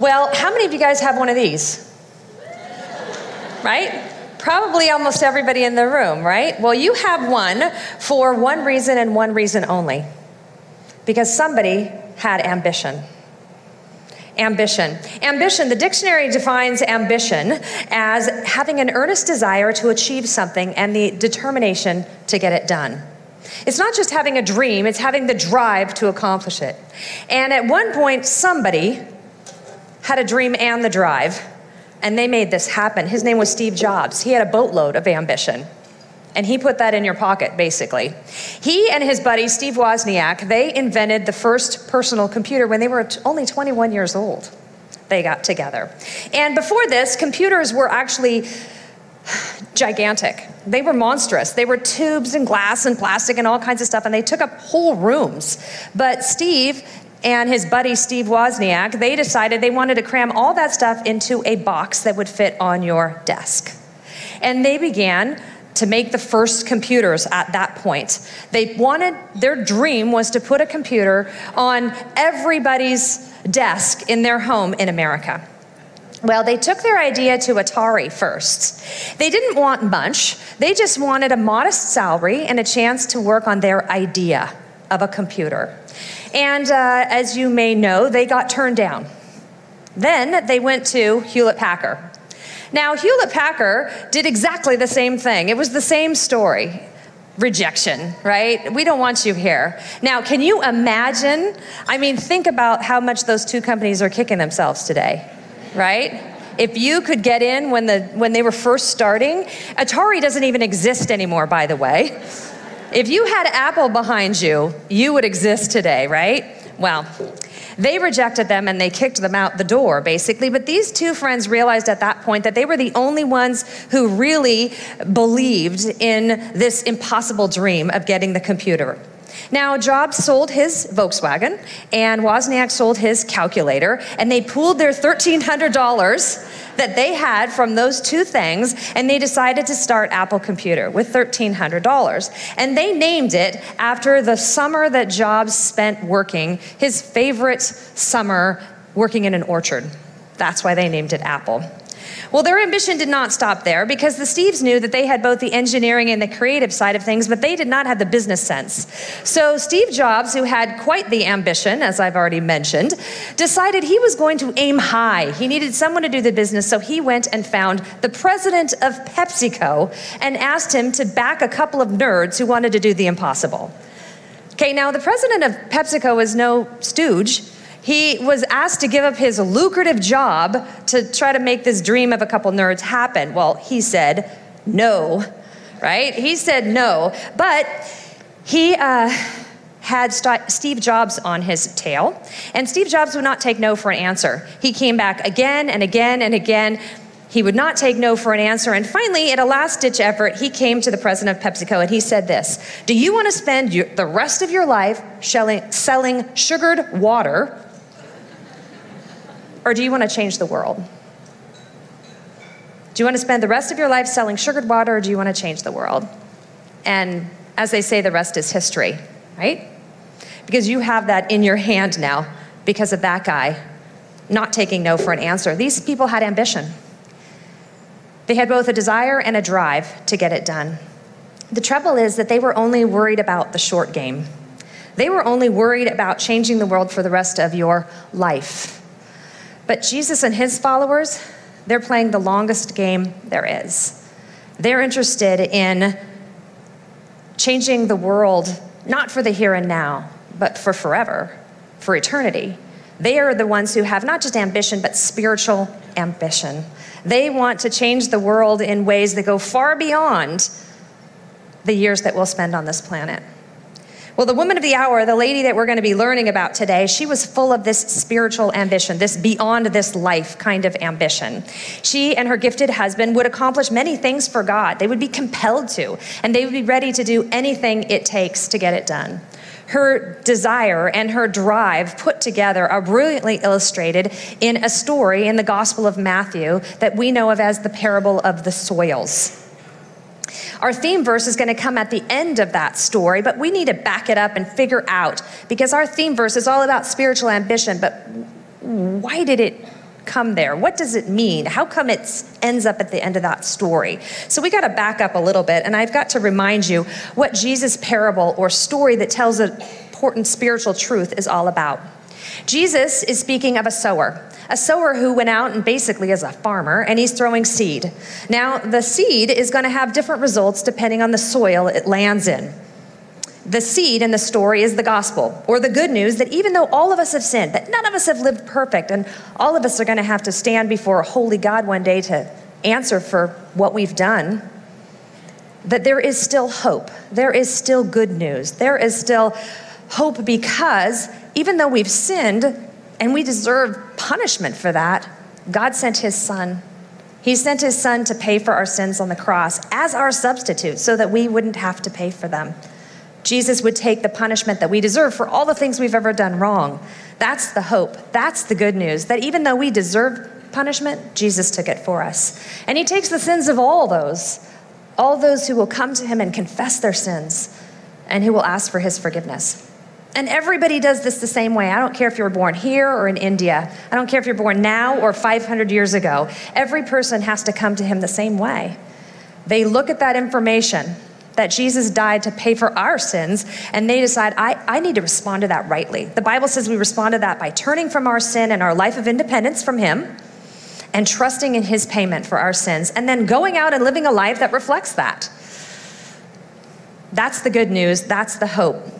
Well, how many of you guys have one of these? Right? Probably almost everybody in the room, right? Well, you have one for one reason and one reason only because somebody had ambition. Ambition. Ambition, the dictionary defines ambition as having an earnest desire to achieve something and the determination to get it done. It's not just having a dream, it's having the drive to accomplish it. And at one point, somebody had a dream and the drive, and they made this happen. His name was Steve Jobs. He had a boatload of ambition. And he put that in your pocket, basically. He and his buddy, Steve Wozniak, they invented the first personal computer when they were only 21 years old. They got together. And before this, computers were actually gigantic. They were monstrous. They were tubes and glass and plastic and all kinds of stuff, and they took up whole rooms. But Steve and his buddy Steve Wozniak, they decided they wanted to cram all that stuff into a box that would fit on your desk. And they began to make the first computers at that point. They wanted, their dream was to put a computer on everybody's desk in their home in America. Well, they took their idea to Atari first. They didn't want much, they just wanted a modest salary and a chance to work on their idea of a computer. And uh, as you may know, they got turned down. Then they went to Hewlett Packard. Now, Hewlett Packard did exactly the same thing, it was the same story. Rejection, right? We don't want you here. Now, can you imagine? I mean, think about how much those two companies are kicking themselves today right? If you could get in when, the, when they were first starting, Atari doesn't even exist anymore, by the way. If you had Apple behind you, you would exist today, right? Well, they rejected them and they kicked them out the door, basically. But these two friends realized at that point that they were the only ones who really believed in this impossible dream of getting the computer. Now, Jobs sold his Volkswagen, and Wozniak sold his calculator, and they pooled their $1,300 that they had from those two things, and they decided to start Apple Computer with $1,300. And they named it after the summer that Jobs spent working, his favorite summer working in an orchard. That's why they named it Apple. Well, their ambition did not stop there because the Steves knew that they had both the engineering and the creative side of things, but they did not have the business sense. So Steve Jobs, who had quite the ambition, as I've already mentioned, decided he was going to aim high. He needed someone to do the business, so he went and found the president of PepsiCo and asked him to back a couple of nerds who wanted to do the impossible. Okay, now the president of PepsiCo is no stooge. He was asked to give up his lucrative job to try to make this dream of a couple nerds happen. Well, he said no, right? He said no, but he uh, had St- Steve Jobs on his tail, and Steve Jobs would not take no for an answer. He came back again and again and again. He would not take no for an answer. And finally, in a last ditch effort, he came to the president of PepsiCo and he said this Do you want to spend your, the rest of your life selling, selling sugared water or do you want to change the world? Do you want to spend the rest of your life selling sugared water, or do you want to change the world? And as they say, the rest is history, right? Because you have that in your hand now because of that guy not taking no for an answer. These people had ambition. They had both a desire and a drive to get it done. The trouble is that they were only worried about the short game. They were only worried about changing the world for the rest of your life. But Jesus and his followers, they're playing the longest game there is. They're interested in changing the world, not for the here and now, but for forever, for eternity. They are the ones who have not just ambition, but spiritual ambition. They want to change the world in ways that go far beyond the years that we'll spend on this planet. Well, the woman of the hour, the lady that we're going to be learning about today, she was full of this spiritual ambition, this beyond this life kind of ambition. She and her gifted husband would accomplish many things for God. They would be compelled to, and they would be ready to do anything it takes to get it done. Her desire and her drive put together are brilliantly illustrated in a story in the Gospel of Matthew that we know of as the parable of the soils. Our theme verse is going to come at the end of that story, but we need to back it up and figure out because our theme verse is all about spiritual ambition. But why did it come there? What does it mean? How come it ends up at the end of that story? So we got to back up a little bit, and I've got to remind you what Jesus' parable or story that tells an important spiritual truth is all about. Jesus is speaking of a sower, a sower who went out and basically is a farmer and he's throwing seed. Now, the seed is going to have different results depending on the soil it lands in. The seed in the story is the gospel, or the good news that even though all of us have sinned, that none of us have lived perfect, and all of us are going to have to stand before a holy God one day to answer for what we've done, that there is still hope. There is still good news. There is still hope because even though we've sinned and we deserve punishment for that, God sent his son. He sent his son to pay for our sins on the cross as our substitute so that we wouldn't have to pay for them. Jesus would take the punishment that we deserve for all the things we've ever done wrong. That's the hope. That's the good news that even though we deserve punishment, Jesus took it for us. And he takes the sins of all those, all those who will come to him and confess their sins and who will ask for his forgiveness. And everybody does this the same way. I don't care if you were born here or in India. I don't care if you're born now or 500 years ago. Every person has to come to him the same way. They look at that information that Jesus died to pay for our sins, and they decide, I, I need to respond to that rightly. The Bible says we respond to that by turning from our sin and our life of independence from Him and trusting in His payment for our sins, and then going out and living a life that reflects that. That's the good news, that's the hope.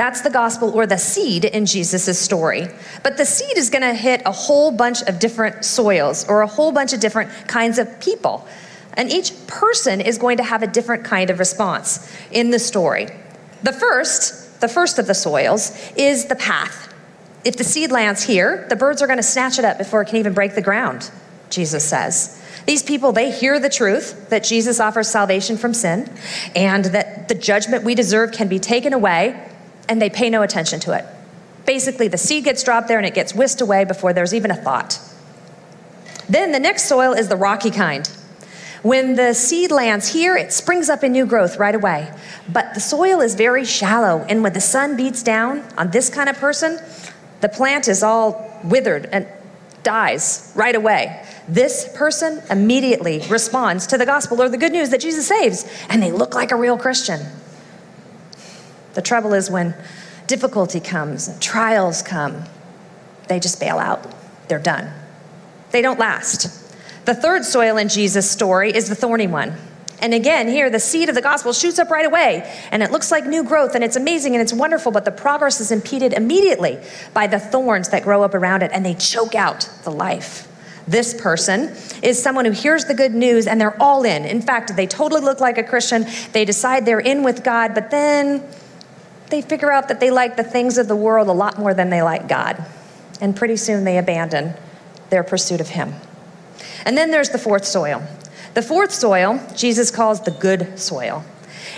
That's the gospel or the seed in Jesus' story. But the seed is going to hit a whole bunch of different soils or a whole bunch of different kinds of people. And each person is going to have a different kind of response in the story. The first, the first of the soils, is the path. If the seed lands here, the birds are going to snatch it up before it can even break the ground, Jesus says. These people, they hear the truth that Jesus offers salvation from sin and that the judgment we deserve can be taken away, and they pay no attention to it. Basically, the seed gets dropped there and it gets whisked away before there's even a thought. Then the next soil is the rocky kind. When the seed lands here, it springs up in new growth right away. But the soil is very shallow, and when the sun beats down on this kind of person, the plant is all withered and dies right away. This person immediately responds to the gospel or the good news that Jesus saves, and they look like a real Christian. The trouble is when difficulty comes, and trials come, they just bail out. They're done. They don't last. The third soil in Jesus' story is the thorny one. And again, here, the seed of the gospel shoots up right away, and it looks like new growth, and it's amazing and it's wonderful, but the progress is impeded immediately by the thorns that grow up around it, and they choke out the life. This person is someone who hears the good news and they're all in. In fact, they totally look like a Christian. They decide they're in with God, but then they figure out that they like the things of the world a lot more than they like God. And pretty soon they abandon their pursuit of Him. And then there's the fourth soil. The fourth soil, Jesus calls the good soil.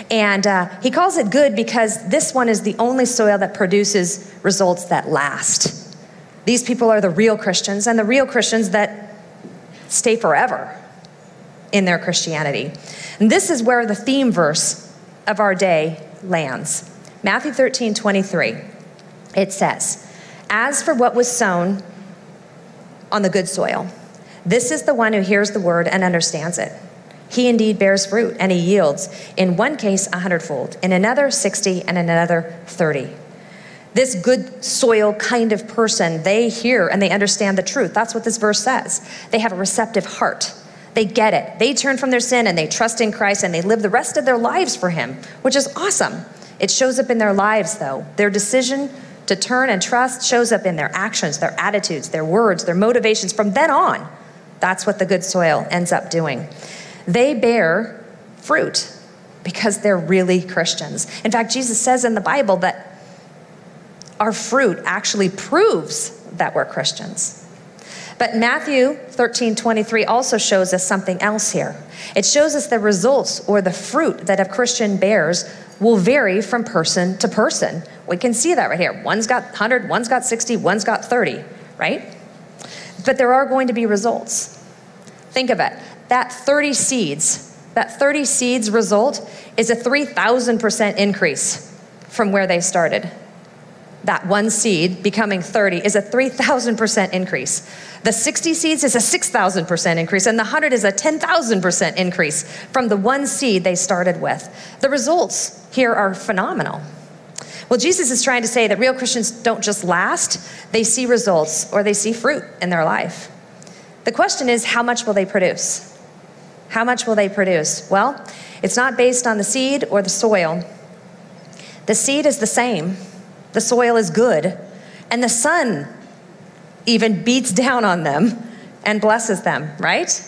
And uh, he calls it good because this one is the only soil that produces results that last. These people are the real Christians, and the real Christians that stay forever in their Christianity. And this is where the theme verse of our day lands Matthew 13 23. It says, As for what was sown on the good soil, this is the one who hears the word and understands it. He indeed bears fruit, and he yields, in one case, a hundredfold, in another, 60, and in another, 30. This good soil kind of person, they hear and they understand the truth. That's what this verse says. They have a receptive heart. They get it. They turn from their sin and they trust in Christ and they live the rest of their lives for Him, which is awesome. It shows up in their lives, though. Their decision to turn and trust shows up in their actions, their attitudes, their words, their motivations from then on. That's what the good soil ends up doing. They bear fruit because they're really Christians. In fact, Jesus says in the Bible that our fruit actually proves that we're Christians. But Matthew 13 23 also shows us something else here. It shows us the results or the fruit that a Christian bears will vary from person to person. We can see that right here. One's got 100, one's got 60, one's got 30, right? But there are going to be results. Think of it. That 30 seeds, that 30 seeds result is a 3,000% increase from where they started. That one seed becoming 30 is a 3,000% increase. The 60 seeds is a 6,000% increase, and the 100 is a 10,000% increase from the one seed they started with. The results here are phenomenal. Well, Jesus is trying to say that real Christians don't just last, they see results or they see fruit in their life. The question is, how much will they produce? How much will they produce? Well, it's not based on the seed or the soil. The seed is the same, the soil is good, and the sun even beats down on them and blesses them, right?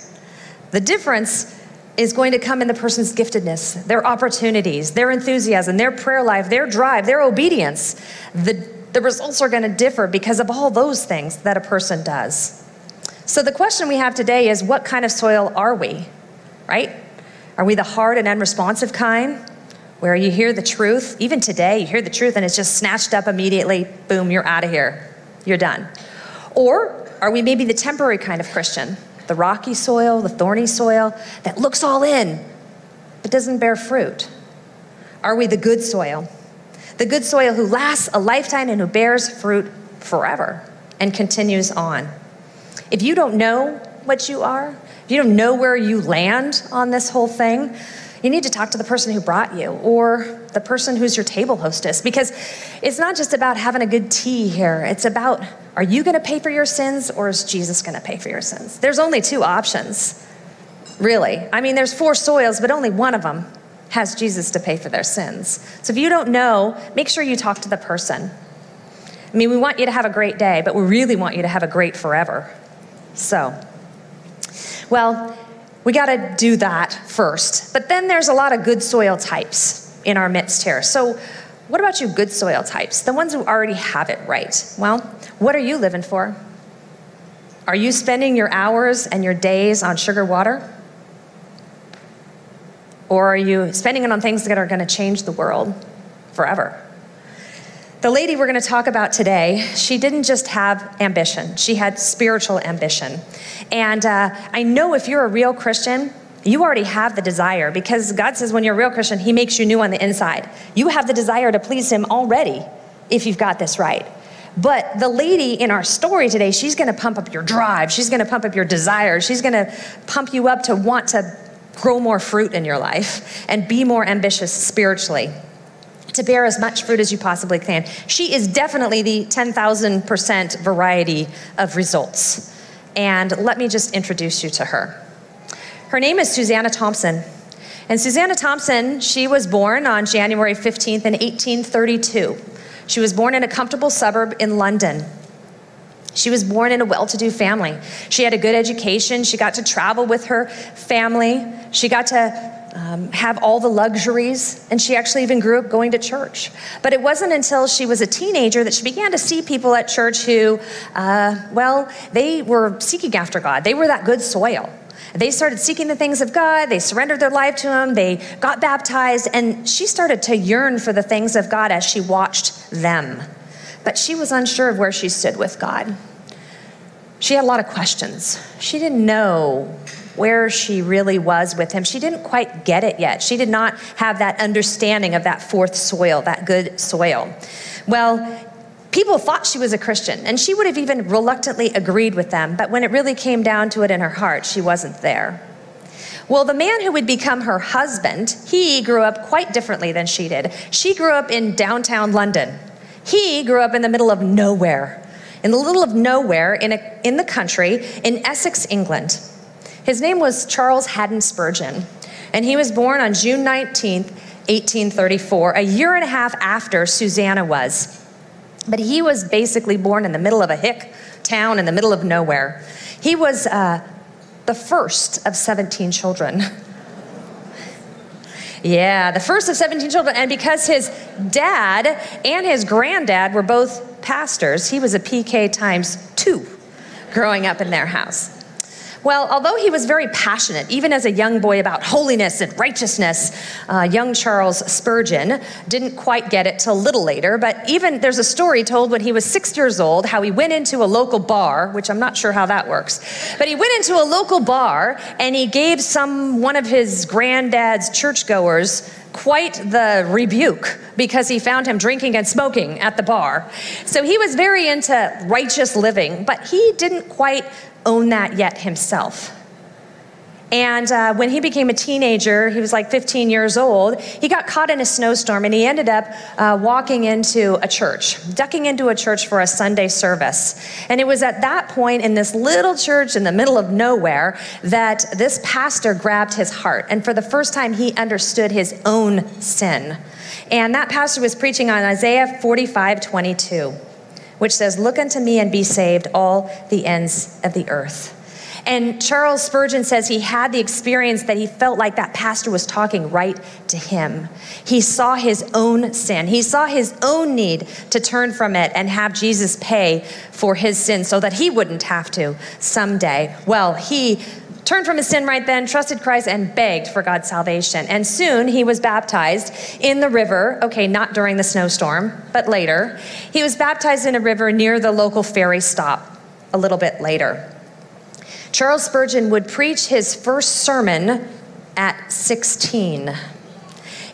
The difference is going to come in the person's giftedness, their opportunities, their enthusiasm, their prayer life, their drive, their obedience. The, the results are going to differ because of all those things that a person does. So, the question we have today is what kind of soil are we, right? Are we the hard and unresponsive kind where you hear the truth? Even today, you hear the truth and it's just snatched up immediately, boom, you're out of here, you're done. Or are we maybe the temporary kind of Christian, the rocky soil, the thorny soil that looks all in but doesn't bear fruit? Are we the good soil? The good soil who lasts a lifetime and who bears fruit forever and continues on. If you don't know what you are, if you don't know where you land on this whole thing, you need to talk to the person who brought you or the person who's your table hostess because it's not just about having a good tea here. It's about are you going to pay for your sins or is Jesus going to pay for your sins? There's only two options, really. I mean, there's four soils, but only one of them has Jesus to pay for their sins. So if you don't know, make sure you talk to the person. I mean, we want you to have a great day, but we really want you to have a great forever. So, well, we got to do that first. But then there's a lot of good soil types in our midst here. So, what about you, good soil types? The ones who already have it right. Well, what are you living for? Are you spending your hours and your days on sugar water? Or are you spending it on things that are going to change the world forever? The lady we're going to talk about today, she didn't just have ambition, she had spiritual ambition. And uh, I know if you're a real Christian, you already have the desire because God says when you're a real Christian, He makes you new on the inside. You have the desire to please Him already if you've got this right. But the lady in our story today, she's gonna pump up your drive, she's gonna pump up your desire, she's gonna pump you up to want to grow more fruit in your life and be more ambitious spiritually to bear as much fruit as you possibly can. She is definitely the 10,000% variety of results. And let me just introduce you to her. Her name is Susanna Thompson. And Susanna Thompson, she was born on January 15th in 1832. She was born in a comfortable suburb in London. She was born in a well to do family. She had a good education. She got to travel with her family. She got to um, have all the luxuries, and she actually even grew up going to church. But it wasn't until she was a teenager that she began to see people at church who, uh, well, they were seeking after God. They were that good soil. They started seeking the things of God. They surrendered their life to Him. They got baptized, and she started to yearn for the things of God as she watched them. But she was unsure of where she stood with God. She had a lot of questions. She didn't know where she really was with him. She didn't quite get it yet. She did not have that understanding of that fourth soil, that good soil. Well, people thought she was a Christian, and she would have even reluctantly agreed with them, but when it really came down to it in her heart, she wasn't there. Well, the man who would become her husband, he grew up quite differently than she did. She grew up in downtown London. He grew up in the middle of nowhere, in the middle of nowhere in, a, in the country in Essex, England. His name was Charles Haddon Spurgeon, and he was born on June 19th, 1834, a year and a half after Susanna was. But he was basically born in the middle of a hick town in the middle of nowhere. He was uh, the first of 17 children. Yeah, the first of 17 children. And because his dad and his granddad were both pastors, he was a PK times two growing up in their house. Well, although he was very passionate, even as a young boy, about holiness and righteousness, uh, young Charles Spurgeon didn't quite get it till a little later. But even there's a story told when he was six years old how he went into a local bar, which I'm not sure how that works. But he went into a local bar and he gave some one of his granddad's churchgoers quite the rebuke because he found him drinking and smoking at the bar. So he was very into righteous living, but he didn't quite own that yet himself. And uh, when he became a teenager, he was like 15 years old, he got caught in a snowstorm and he ended up uh, walking into a church, ducking into a church for a Sunday service. And it was at that point in this little church in the middle of nowhere that this pastor grabbed his heart. And for the first time, he understood his own sin. And that pastor was preaching on Isaiah 45 22, which says, Look unto me and be saved, all the ends of the earth. And Charles Spurgeon says he had the experience that he felt like that pastor was talking right to him. He saw his own sin, he saw his own need to turn from it and have Jesus pay for his sin so that he wouldn't have to someday. Well, he turned from his sin right then, trusted Christ, and begged for God's salvation. And soon he was baptized in the river. Okay, not during the snowstorm, but later. He was baptized in a river near the local ferry stop a little bit later. Charles Spurgeon would preach his first sermon at 16.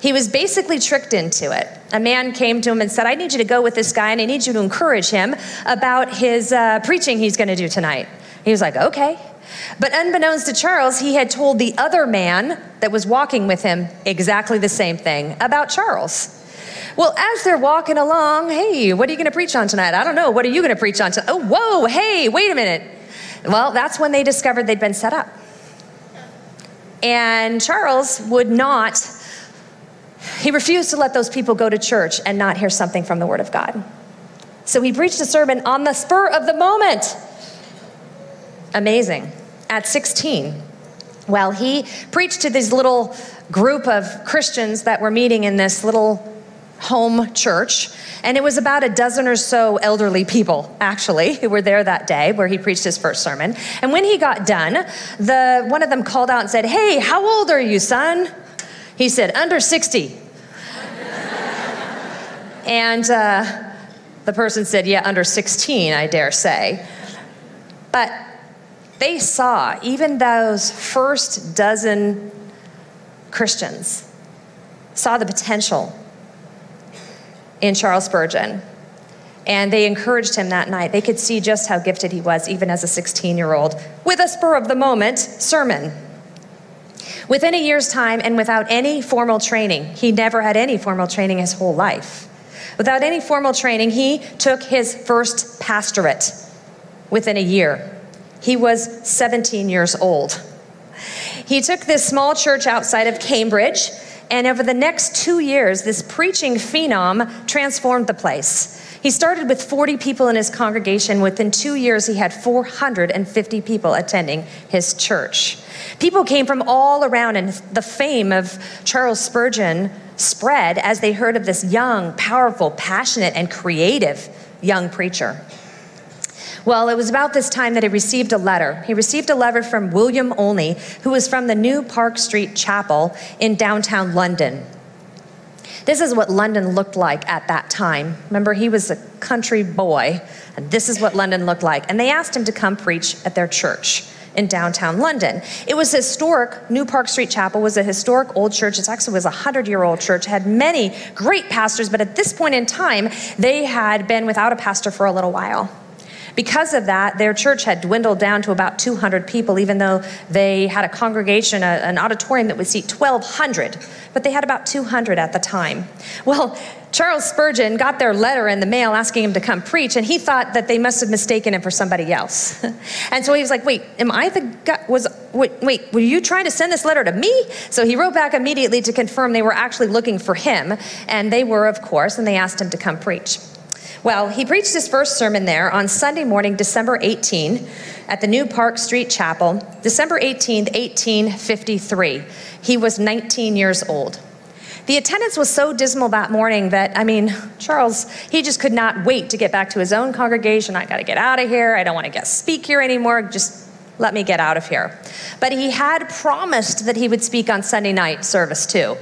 He was basically tricked into it. A man came to him and said, I need you to go with this guy and I need you to encourage him about his uh, preaching he's going to do tonight. He was like, okay. But unbeknownst to Charles, he had told the other man that was walking with him exactly the same thing about Charles. Well, as they're walking along, hey, what are you going to preach on tonight? I don't know. What are you going to preach on tonight? Oh, whoa, hey, wait a minute. Well, that's when they discovered they'd been set up. And Charles would not, he refused to let those people go to church and not hear something from the Word of God. So he preached a sermon on the spur of the moment. Amazing. At 16. Well, he preached to this little group of Christians that were meeting in this little home church. And it was about a dozen or so elderly people, actually, who were there that day where he preached his first sermon. And when he got done, the, one of them called out and said, Hey, how old are you, son? He said, Under 60. and uh, the person said, Yeah, under 16, I dare say. But they saw, even those first dozen Christians, saw the potential in Charles Spurgeon. And they encouraged him that night. They could see just how gifted he was, even as a 16 year old, with a spur of the moment sermon. Within a year's time and without any formal training, he never had any formal training his whole life. Without any formal training, he took his first pastorate within a year. He was 17 years old. He took this small church outside of Cambridge and over the next two years, this preaching phenom transformed the place. He started with 40 people in his congregation. Within two years, he had 450 people attending his church. People came from all around, and the fame of Charles Spurgeon spread as they heard of this young, powerful, passionate, and creative young preacher. Well, it was about this time that he received a letter. He received a letter from William Olney, who was from the New Park Street Chapel in downtown London. This is what London looked like at that time. Remember, he was a country boy, and this is what London looked like. And they asked him to come preach at their church in downtown London. It was historic. New Park Street Chapel was a historic old church. It actually was a hundred year old church. It had many great pastors, but at this point in time, they had been without a pastor for a little while. Because of that, their church had dwindled down to about 200 people, even though they had a congregation, a, an auditorium that would seat 1,200, but they had about 200 at the time. Well, Charles Spurgeon got their letter in the mail asking him to come preach, and he thought that they must have mistaken him for somebody else. and so he was like, "Wait, am I the guy? Was wait, wait, were you trying to send this letter to me?" So he wrote back immediately to confirm they were actually looking for him, and they were, of course, and they asked him to come preach. Well, he preached his first sermon there on Sunday morning, December 18, at the New Park Street Chapel, December 18, 1853. He was 19 years old. The attendance was so dismal that morning that, I mean, Charles, he just could not wait to get back to his own congregation. I got to get out of here. I don't want to get speak here anymore. Just let me get out of here. But he had promised that he would speak on Sunday night service too.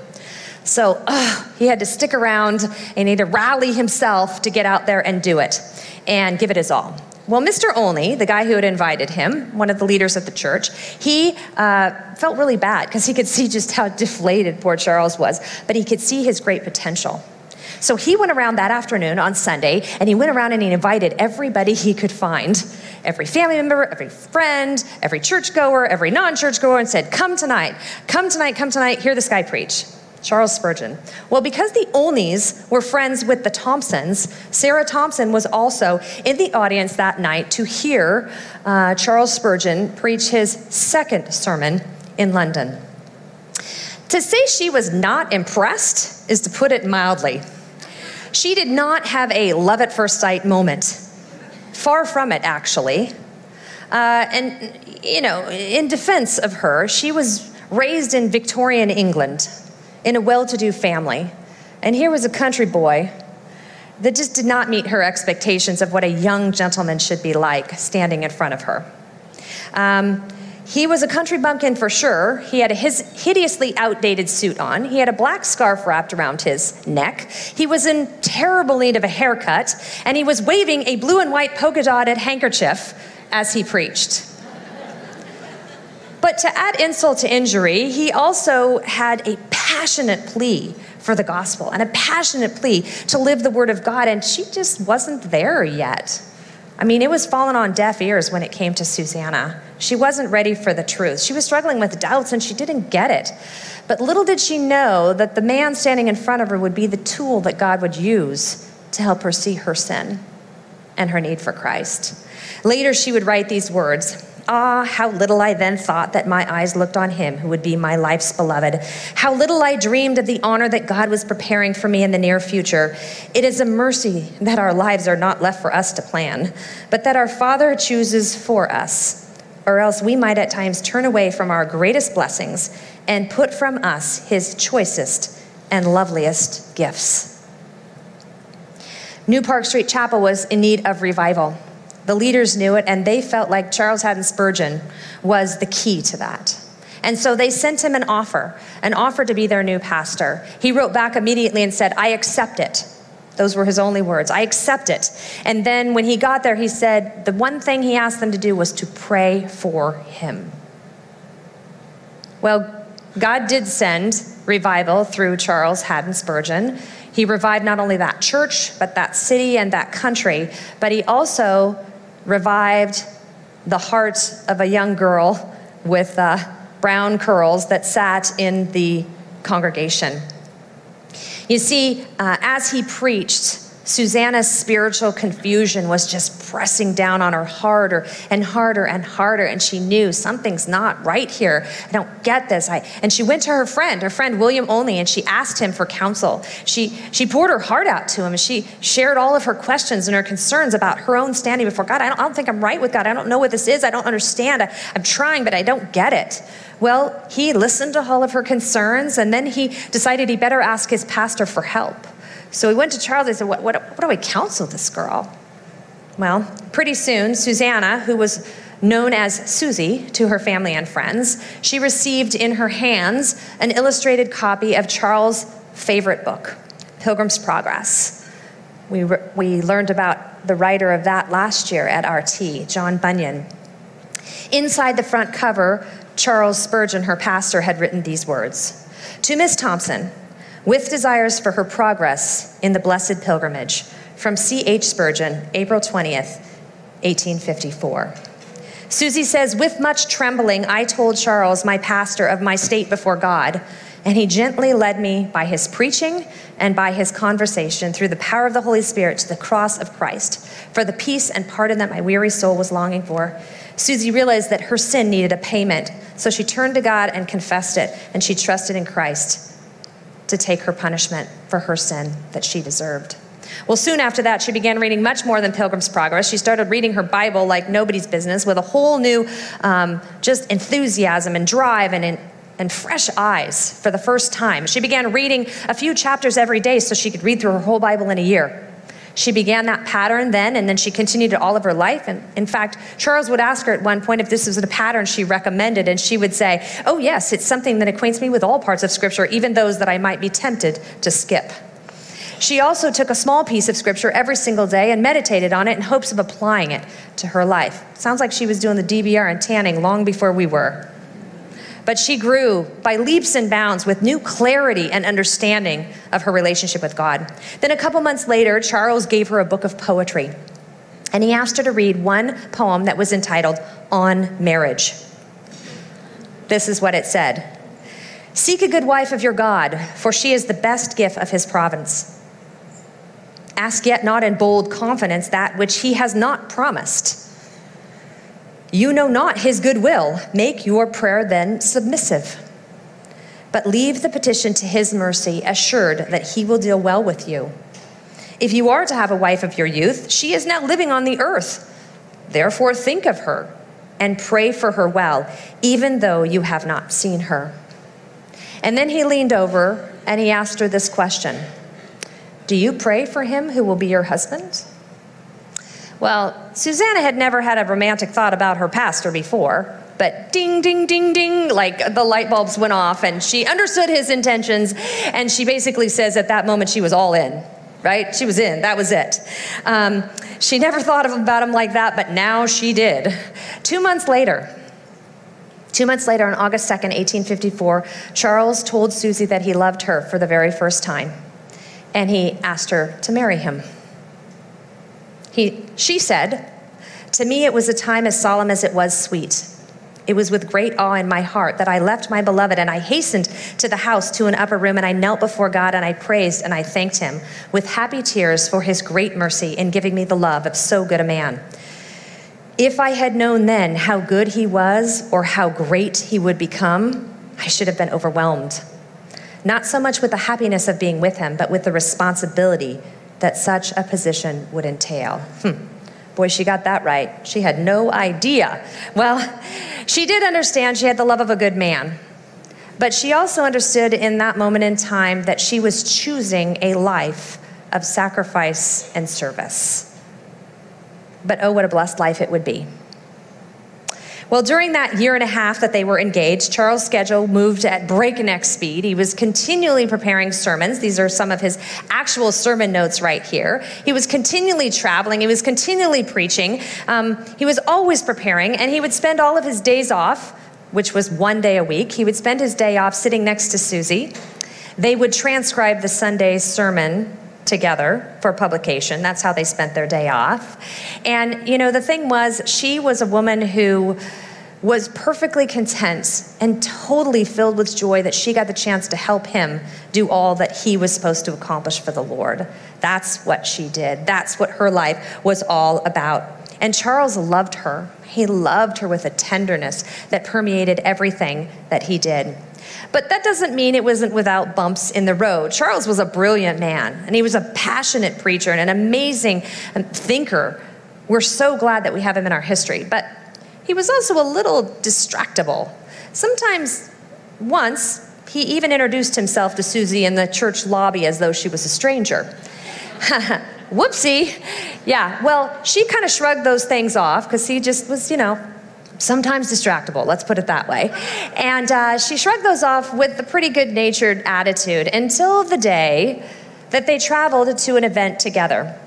So uh, he had to stick around and he had to rally himself to get out there and do it and give it his all. Well, Mr. Olney, the guy who had invited him, one of the leaders of the church, he uh, felt really bad because he could see just how deflated poor Charles was, but he could see his great potential. So he went around that afternoon on Sunday and he went around and he invited everybody he could find every family member, every friend, every churchgoer, every non churchgoer, and said, Come tonight, come tonight, come tonight, hear this guy preach. Charles Spurgeon. Well, because the Olneys were friends with the Thompsons, Sarah Thompson was also in the audience that night to hear uh, Charles Spurgeon preach his second sermon in London. To say she was not impressed is to put it mildly. She did not have a love at first sight moment. Far from it, actually. Uh, and, you know, in defense of her, she was raised in Victorian England in a well to do family. And here was a country boy that just did not meet her expectations of what a young gentleman should be like standing in front of her. Um, he was a country bumpkin for sure. He had a his hideously outdated suit on. He had a black scarf wrapped around his neck. He was in terrible need of a haircut, and he was waving a blue and white polka dotted handkerchief as he preached. But to add insult to injury, he also had a passionate plea for the gospel and a passionate plea to live the word of God, and she just wasn't there yet. I mean, it was falling on deaf ears when it came to Susanna. She wasn't ready for the truth. She was struggling with doubts and she didn't get it. But little did she know that the man standing in front of her would be the tool that God would use to help her see her sin and her need for Christ. Later, she would write these words Ah, how little I then thought that my eyes looked on him who would be my life's beloved. How little I dreamed of the honor that God was preparing for me in the near future. It is a mercy that our lives are not left for us to plan, but that our Father chooses for us, or else we might at times turn away from our greatest blessings and put from us his choicest and loveliest gifts. New Park Street Chapel was in need of revival. The leaders knew it, and they felt like Charles Haddon Spurgeon was the key to that. And so they sent him an offer, an offer to be their new pastor. He wrote back immediately and said, I accept it. Those were his only words. I accept it. And then when he got there, he said the one thing he asked them to do was to pray for him. Well, God did send revival through Charles Haddon Spurgeon. He revived not only that church, but that city and that country, but he also revived the heart of a young girl with uh, brown curls that sat in the congregation. You see, uh, as he preached, Susanna's spiritual confusion was just pressing down on her harder and harder and harder. And she knew something's not right here. I don't get this. I, and she went to her friend, her friend William Olney, and she asked him for counsel. She, she poured her heart out to him. And she shared all of her questions and her concerns about her own standing before God. I don't, I don't think I'm right with God. I don't know what this is. I don't understand. I, I'm trying, but I don't get it. Well, he listened to all of her concerns, and then he decided he better ask his pastor for help. So he went to Charles and said, what, what, what do I counsel this girl? Well, pretty soon, Susanna, who was known as Susie to her family and friends, she received in her hands an illustrated copy of Charles' favorite book, Pilgrim's Progress. We, re- we learned about the writer of that last year at RT, John Bunyan. Inside the front cover, Charles Spurgeon, her pastor, had written these words To Miss Thompson, with desires for her progress in the blessed pilgrimage. From C.H. Spurgeon, April 20th, 1854. Susie says, With much trembling, I told Charles, my pastor, of my state before God, and he gently led me by his preaching and by his conversation through the power of the Holy Spirit to the cross of Christ for the peace and pardon that my weary soul was longing for. Susie realized that her sin needed a payment, so she turned to God and confessed it, and she trusted in Christ to take her punishment for her sin that she deserved. Well, soon after that, she began reading much more than Pilgrim's Progress. She started reading her Bible like nobody's business with a whole new um, just enthusiasm and drive and, and fresh eyes for the first time. She began reading a few chapters every day so she could read through her whole Bible in a year. She began that pattern then, and then she continued it all of her life. And in fact, Charles would ask her at one point if this was a pattern she recommended, and she would say, Oh, yes, it's something that acquaints me with all parts of Scripture, even those that I might be tempted to skip. She also took a small piece of scripture every single day and meditated on it in hopes of applying it to her life. Sounds like she was doing the DBR and tanning long before we were. But she grew by leaps and bounds with new clarity and understanding of her relationship with God. Then, a couple months later, Charles gave her a book of poetry. And he asked her to read one poem that was entitled On Marriage. This is what it said Seek a good wife of your God, for she is the best gift of his providence. Ask yet not in bold confidence that which he has not promised. You know not his good will. Make your prayer then submissive. But leave the petition to his mercy, assured that he will deal well with you. If you are to have a wife of your youth, she is now living on the earth. Therefore, think of her and pray for her well, even though you have not seen her. And then he leaned over and he asked her this question Do you pray for him who will be your husband? Well, Susanna had never had a romantic thought about her pastor before, but ding, ding, ding, ding, like the light bulbs went off, and she understood his intentions, and she basically says at that moment she was all in, right? She was in, that was it. Um, she never thought about him like that, but now she did. Two months later, Two months later, on August 2nd, 1854, Charles told Susie that he loved her for the very first time, and he asked her to marry him. He, she said, To me, it was a time as solemn as it was sweet. It was with great awe in my heart that I left my beloved and I hastened to the house to an upper room and I knelt before God and I praised and I thanked him with happy tears for his great mercy in giving me the love of so good a man. If I had known then how good he was or how great he would become, I should have been overwhelmed. Not so much with the happiness of being with him, but with the responsibility that such a position would entail. Hmm. Boy, she got that right. She had no idea. Well, she did understand she had the love of a good man. But she also understood in that moment in time that she was choosing a life of sacrifice and service. But oh, what a blessed life it would be. Well, during that year and a half that they were engaged, Charles' schedule moved at breakneck speed. He was continually preparing sermons. These are some of his actual sermon notes right here. He was continually traveling, he was continually preaching. Um, he was always preparing, and he would spend all of his days off, which was one day a week. He would spend his day off sitting next to Susie. They would transcribe the Sunday's sermon together for publication. That's how they spent their day off. And, you know, the thing was, she was a woman who was perfectly content and totally filled with joy that she got the chance to help him do all that he was supposed to accomplish for the Lord. That's what she did. That's what her life was all about. And Charles loved her. He loved her with a tenderness that permeated everything that he did. But that doesn't mean it wasn't without bumps in the road. Charles was a brilliant man, and he was a passionate preacher and an amazing um, thinker. We're so glad that we have him in our history. But he was also a little distractible. Sometimes, once, he even introduced himself to Susie in the church lobby as though she was a stranger. Whoopsie. Yeah, well, she kind of shrugged those things off because he just was, you know, sometimes distractible, let's put it that way. And uh, she shrugged those off with a pretty good natured attitude until the day that they traveled to an event together.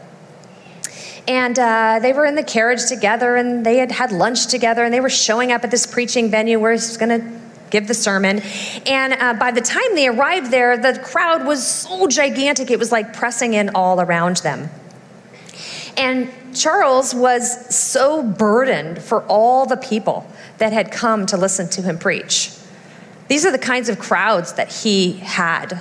And uh, they were in the carriage together and they had had lunch together and they were showing up at this preaching venue where he was going to give the sermon. And uh, by the time they arrived there, the crowd was so gigantic, it was like pressing in all around them. And Charles was so burdened for all the people that had come to listen to him preach. These are the kinds of crowds that he had.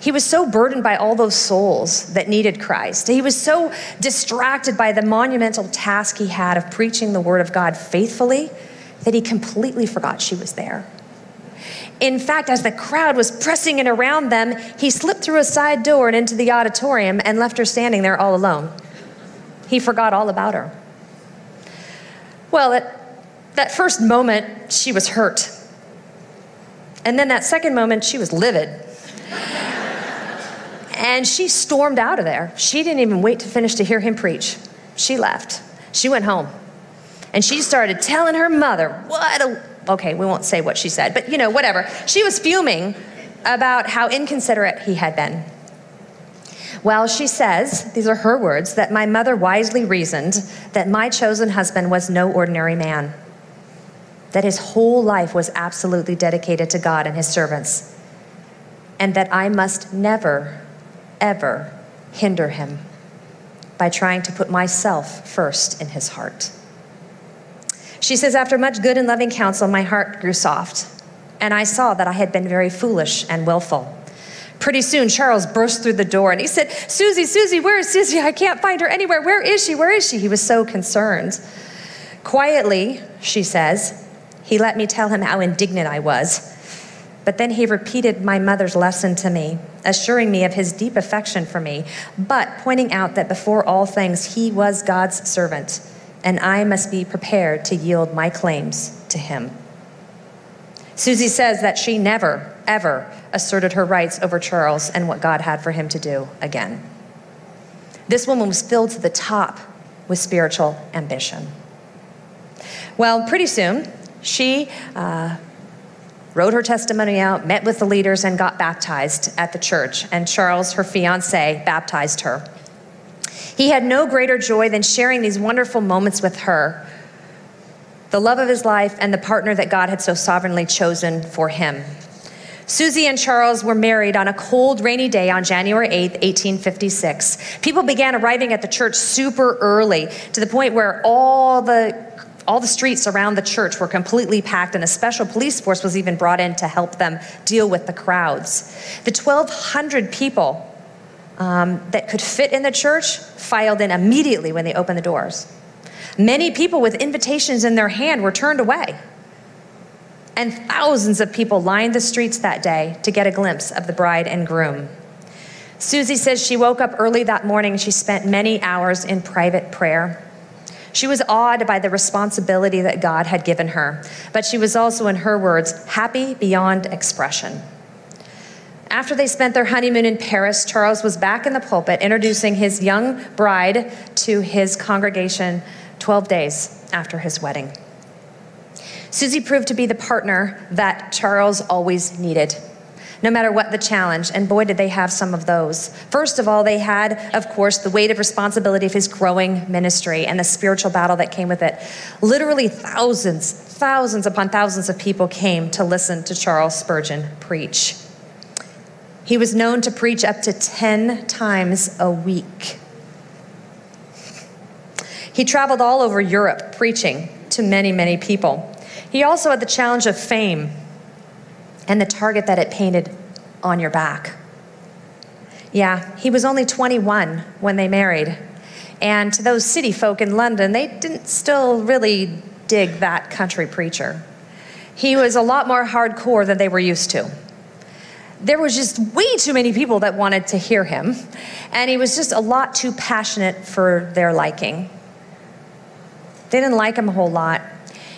He was so burdened by all those souls that needed Christ. He was so distracted by the monumental task he had of preaching the word of God faithfully that he completely forgot she was there. In fact, as the crowd was pressing in around them, he slipped through a side door and into the auditorium and left her standing there all alone. He forgot all about her. Well, at that first moment, she was hurt. And then that second moment, she was livid. and she stormed out of there. She didn't even wait to finish to hear him preach. She left. She went home. And she started telling her mother, what a, okay, we won't say what she said, but you know, whatever. She was fuming about how inconsiderate he had been. Well, she says, these are her words, that my mother wisely reasoned that my chosen husband was no ordinary man, that his whole life was absolutely dedicated to God and his servants, and that I must never, ever hinder him by trying to put myself first in his heart. She says, After much good and loving counsel, my heart grew soft, and I saw that I had been very foolish and willful. Pretty soon, Charles burst through the door and he said, Susie, Susie, where is Susie? I can't find her anywhere. Where is she? Where is she? He was so concerned. Quietly, she says, he let me tell him how indignant I was. But then he repeated my mother's lesson to me, assuring me of his deep affection for me, but pointing out that before all things, he was God's servant, and I must be prepared to yield my claims to him. Susie says that she never, ever asserted her rights over Charles and what God had for him to do again. This woman was filled to the top with spiritual ambition. Well, pretty soon, she uh, wrote her testimony out, met with the leaders, and got baptized at the church. And Charles, her fiance, baptized her. He had no greater joy than sharing these wonderful moments with her the love of his life, and the partner that God had so sovereignly chosen for him. Susie and Charles were married on a cold, rainy day on January 8th, 1856. People began arriving at the church super early to the point where all the all the streets around the church were completely packed, and a special police force was even brought in to help them deal with the crowds. The 1,200 people um, that could fit in the church filed in immediately when they opened the doors. Many people with invitations in their hand were turned away. And thousands of people lined the streets that day to get a glimpse of the bride and groom. Susie says she woke up early that morning. She spent many hours in private prayer. She was awed by the responsibility that God had given her, but she was also, in her words, happy beyond expression. After they spent their honeymoon in Paris, Charles was back in the pulpit introducing his young bride to his congregation 12 days after his wedding. Susie proved to be the partner that Charles always needed, no matter what the challenge. And boy, did they have some of those. First of all, they had, of course, the weight of responsibility of his growing ministry and the spiritual battle that came with it. Literally, thousands, thousands upon thousands of people came to listen to Charles Spurgeon preach. He was known to preach up to 10 times a week. He traveled all over Europe preaching to many, many people. He also had the challenge of fame and the target that it painted on your back. Yeah, he was only 21 when they married. And to those city folk in London, they didn't still really dig that country preacher. He was a lot more hardcore than they were used to. There was just way too many people that wanted to hear him, and he was just a lot too passionate for their liking. They didn't like him a whole lot.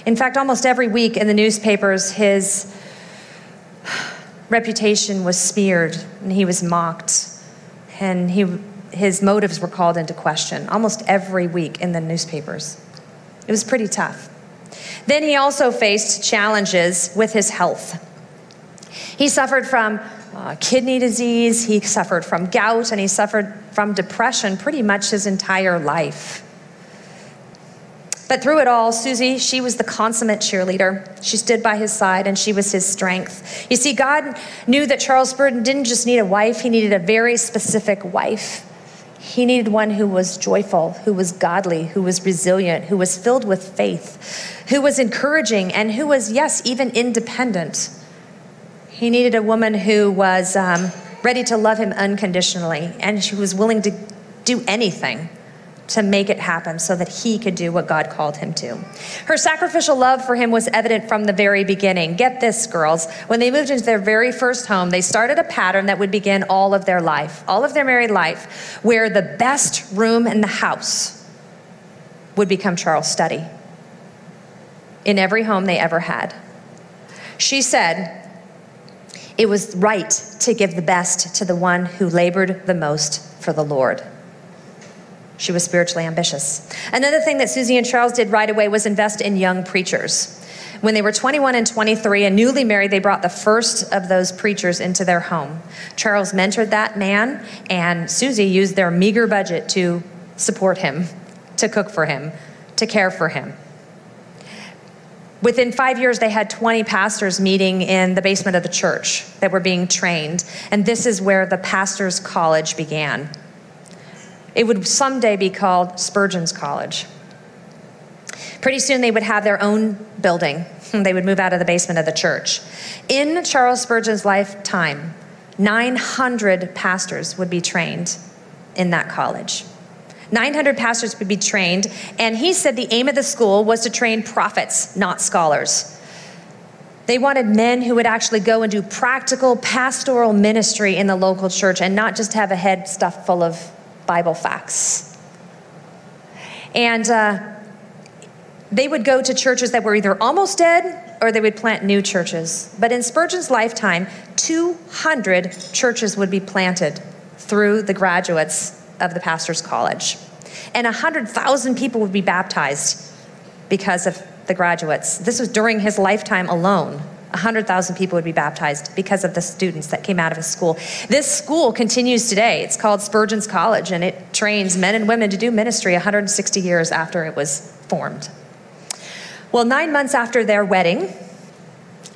In fact, almost every week in the newspapers, his reputation was smeared and he was mocked and he, his motives were called into question almost every week in the newspapers. It was pretty tough. Then he also faced challenges with his health. He suffered from uh, kidney disease, he suffered from gout, and he suffered from depression pretty much his entire life. But through it all, Susie, she was the consummate cheerleader. She stood by his side and she was his strength. You see, God knew that Charles Spurgeon didn't just need a wife, he needed a very specific wife. He needed one who was joyful, who was godly, who was resilient, who was filled with faith, who was encouraging, and who was, yes, even independent. He needed a woman who was um, ready to love him unconditionally and she was willing to do anything to make it happen so that he could do what God called him to. Her sacrificial love for him was evident from the very beginning. Get this, girls. When they moved into their very first home, they started a pattern that would begin all of their life, all of their married life, where the best room in the house would become Charles' study in every home they ever had. She said, it was right to give the best to the one who labored the most for the Lord. She was spiritually ambitious. Another thing that Susie and Charles did right away was invest in young preachers. When they were 21 and 23 and newly married, they brought the first of those preachers into their home. Charles mentored that man, and Susie used their meager budget to support him, to cook for him, to care for him. Within five years, they had 20 pastors meeting in the basement of the church that were being trained. And this is where the Pastors' College began. It would someday be called Spurgeon's College. Pretty soon, they would have their own building. They would move out of the basement of the church. In Charles Spurgeon's lifetime, 900 pastors would be trained in that college. 900 pastors would be trained, and he said the aim of the school was to train prophets, not scholars. They wanted men who would actually go and do practical pastoral ministry in the local church and not just have a head stuffed full of Bible facts. And uh, they would go to churches that were either almost dead or they would plant new churches. But in Spurgeon's lifetime, 200 churches would be planted through the graduates of the pastor's college. And 100,000 people would be baptized because of the graduates. This was during his lifetime alone. 100,000 people would be baptized because of the students that came out of his school. This school continues today. It's called Spurgeon's College, and it trains men and women to do ministry 160 years after it was formed. Well, nine months after their wedding,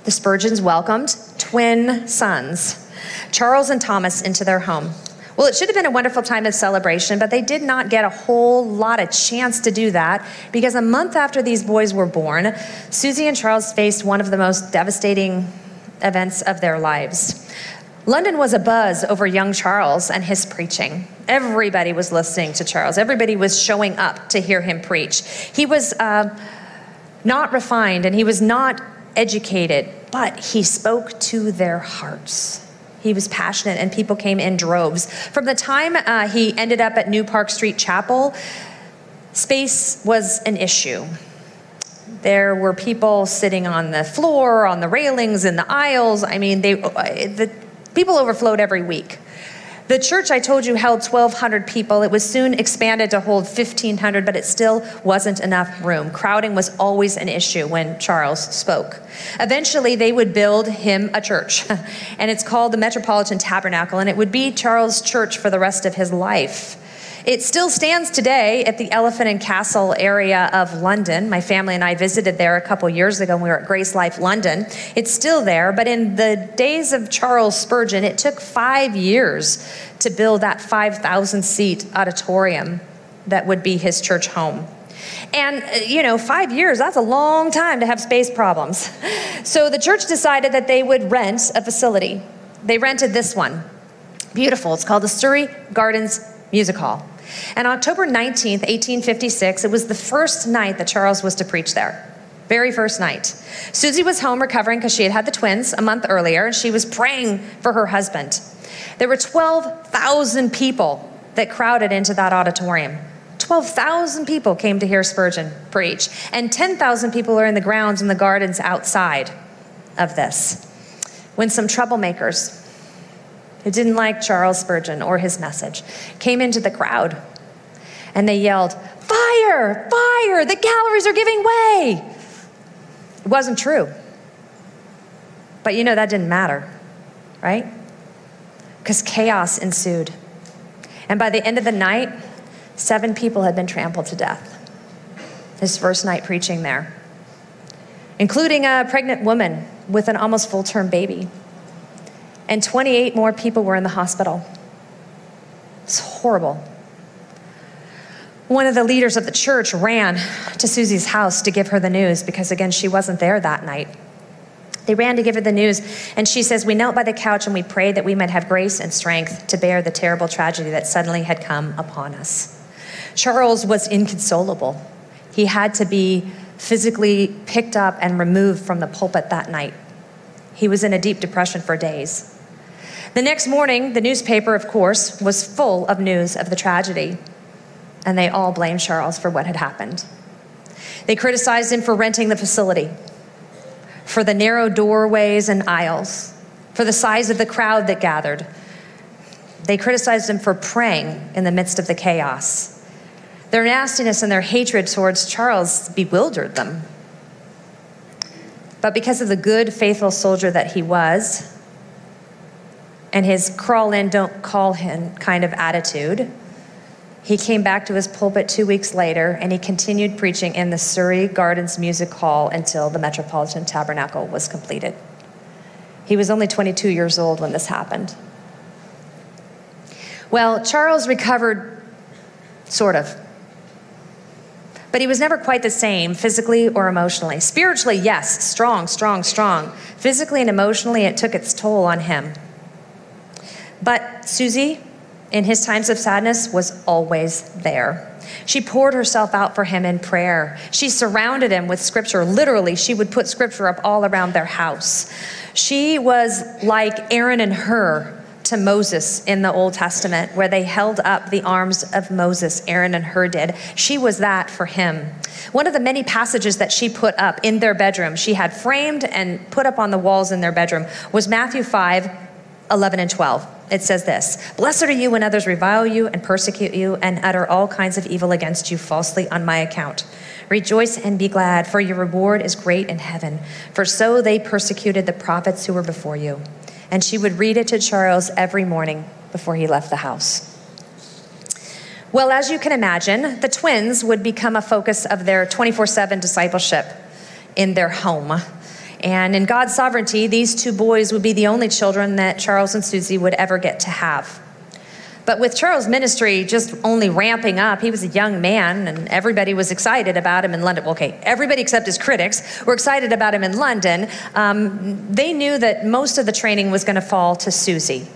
the Spurgeons welcomed twin sons, Charles and Thomas, into their home. Well, it should have been a wonderful time of celebration, but they did not get a whole lot of chance to do that because a month after these boys were born, Susie and Charles faced one of the most devastating events of their lives. London was abuzz over young Charles and his preaching. Everybody was listening to Charles. Everybody was showing up to hear him preach. He was uh, not refined and he was not educated, but he spoke to their hearts. He was passionate, and people came in droves. From the time uh, he ended up at New Park Street Chapel, space was an issue. There were people sitting on the floor, on the railings, in the aisles. I mean, they, uh, the people overflowed every week. The church I told you held 1,200 people. It was soon expanded to hold 1,500, but it still wasn't enough room. Crowding was always an issue when Charles spoke. Eventually, they would build him a church, and it's called the Metropolitan Tabernacle, and it would be Charles' church for the rest of his life. It still stands today at the Elephant and Castle area of London. My family and I visited there a couple years ago when we were at Grace Life London. It's still there, but in the days of Charles Spurgeon, it took five years to build that 5,000 seat auditorium that would be his church home. And, uh, you know, five years, that's a long time to have space problems. So the church decided that they would rent a facility. They rented this one. Beautiful. It's called the Surrey Gardens Music Hall. And October 19th, 1856, it was the first night that Charles was to preach there. Very first night. Susie was home recovering because she had had the twins a month earlier, and she was praying for her husband. There were 12,000 people that crowded into that auditorium. 12,000 people came to hear Spurgeon preach, and 10,000 people are in the grounds and the gardens outside of this. When some troublemakers who didn't like Charles Spurgeon or his message came into the crowd and they yelled, Fire! Fire! The galleries are giving way! It wasn't true. But you know, that didn't matter, right? Because chaos ensued. And by the end of the night, seven people had been trampled to death. His first night preaching there, including a pregnant woman with an almost full term baby and 28 more people were in the hospital. It's horrible. One of the leaders of the church ran to Susie's house to give her the news because, again, she wasn't there that night. They ran to give her the news, and she says, We knelt by the couch and we prayed that we might have grace and strength to bear the terrible tragedy that suddenly had come upon us. Charles was inconsolable. He had to be physically picked up and removed from the pulpit that night. He was in a deep depression for days. The next morning, the newspaper, of course, was full of news of the tragedy, and they all blamed Charles for what had happened. They criticized him for renting the facility, for the narrow doorways and aisles, for the size of the crowd that gathered. They criticized him for praying in the midst of the chaos. Their nastiness and their hatred towards Charles bewildered them. But because of the good, faithful soldier that he was, and his crawl in, don't call him kind of attitude, he came back to his pulpit two weeks later and he continued preaching in the Surrey Gardens Music Hall until the Metropolitan Tabernacle was completed. He was only 22 years old when this happened. Well, Charles recovered, sort of. But he was never quite the same physically or emotionally. Spiritually, yes, strong, strong, strong. Physically and emotionally, it took its toll on him. But Susie, in his times of sadness, was always there. She poured herself out for him in prayer. She surrounded him with scripture. Literally, she would put scripture up all around their house. She was like Aaron and Hur to Moses in the Old Testament, where they held up the arms of Moses, Aaron and Hur did. She was that for him. One of the many passages that she put up in their bedroom, she had framed and put up on the walls in their bedroom, was Matthew 5 11 and 12. It says this Blessed are you when others revile you and persecute you and utter all kinds of evil against you falsely on my account. Rejoice and be glad, for your reward is great in heaven. For so they persecuted the prophets who were before you. And she would read it to Charles every morning before he left the house. Well, as you can imagine, the twins would become a focus of their 24 7 discipleship in their home. And in God's sovereignty, these two boys would be the only children that Charles and Susie would ever get to have. But with Charles' ministry just only ramping up, he was a young man and everybody was excited about him in London. Well, Okay, everybody except his critics were excited about him in London. Um, they knew that most of the training was going to fall to Susie,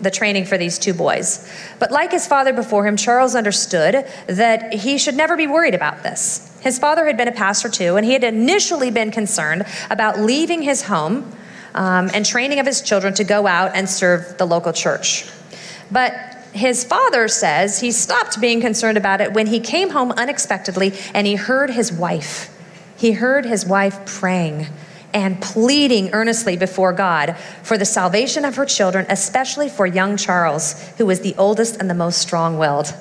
the training for these two boys. But like his father before him, Charles understood that he should never be worried about this. His father had been a pastor too, and he had initially been concerned about leaving his home um, and training of his children to go out and serve the local church. But his father says he stopped being concerned about it when he came home unexpectedly and he heard his wife. He heard his wife praying and pleading earnestly before God for the salvation of her children, especially for young Charles, who was the oldest and the most strong willed.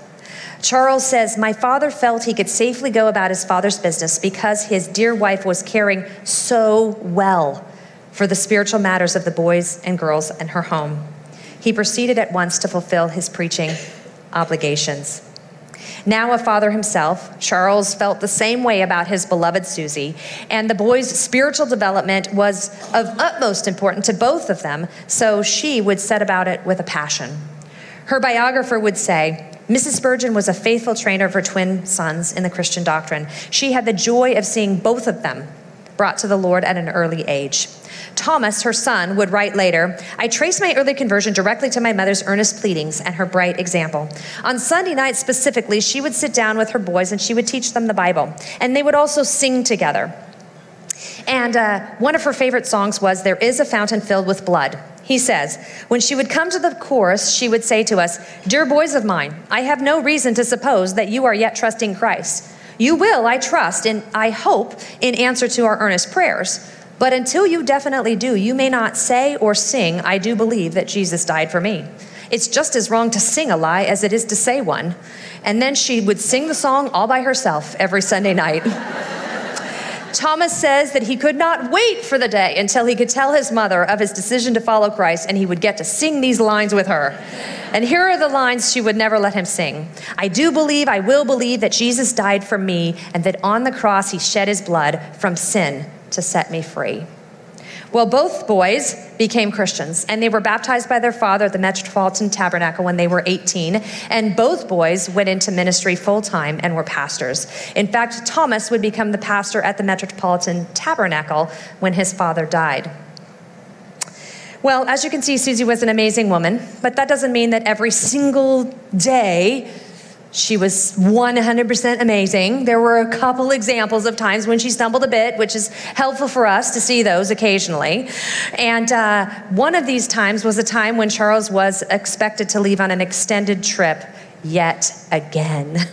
Charles says, My father felt he could safely go about his father's business because his dear wife was caring so well for the spiritual matters of the boys and girls in her home. He proceeded at once to fulfill his preaching obligations. Now, a father himself, Charles felt the same way about his beloved Susie, and the boy's spiritual development was of utmost importance to both of them, so she would set about it with a passion. Her biographer would say, Mrs. Spurgeon was a faithful trainer of her twin sons in the Christian doctrine. She had the joy of seeing both of them brought to the Lord at an early age. Thomas, her son, would write later I trace my early conversion directly to my mother's earnest pleadings and her bright example. On Sunday nights specifically, she would sit down with her boys and she would teach them the Bible. And they would also sing together. And uh, one of her favorite songs was There is a Fountain Filled with Blood. He says, when she would come to the chorus, she would say to us, Dear boys of mine, I have no reason to suppose that you are yet trusting Christ. You will, I trust, and I hope, in answer to our earnest prayers. But until you definitely do, you may not say or sing, I do believe that Jesus died for me. It's just as wrong to sing a lie as it is to say one. And then she would sing the song all by herself every Sunday night. Thomas says that he could not wait for the day until he could tell his mother of his decision to follow Christ and he would get to sing these lines with her. And here are the lines she would never let him sing I do believe, I will believe that Jesus died for me and that on the cross he shed his blood from sin to set me free. Well, both boys became Christians and they were baptized by their father at the Metropolitan Tabernacle when they were 18. And both boys went into ministry full time and were pastors. In fact, Thomas would become the pastor at the Metropolitan Tabernacle when his father died. Well, as you can see, Susie was an amazing woman, but that doesn't mean that every single day she was 100% amazing. There were a couple examples of times when she stumbled a bit, which is helpful for us to see those occasionally. And uh, one of these times was a time when Charles was expected to leave on an extended trip yet again.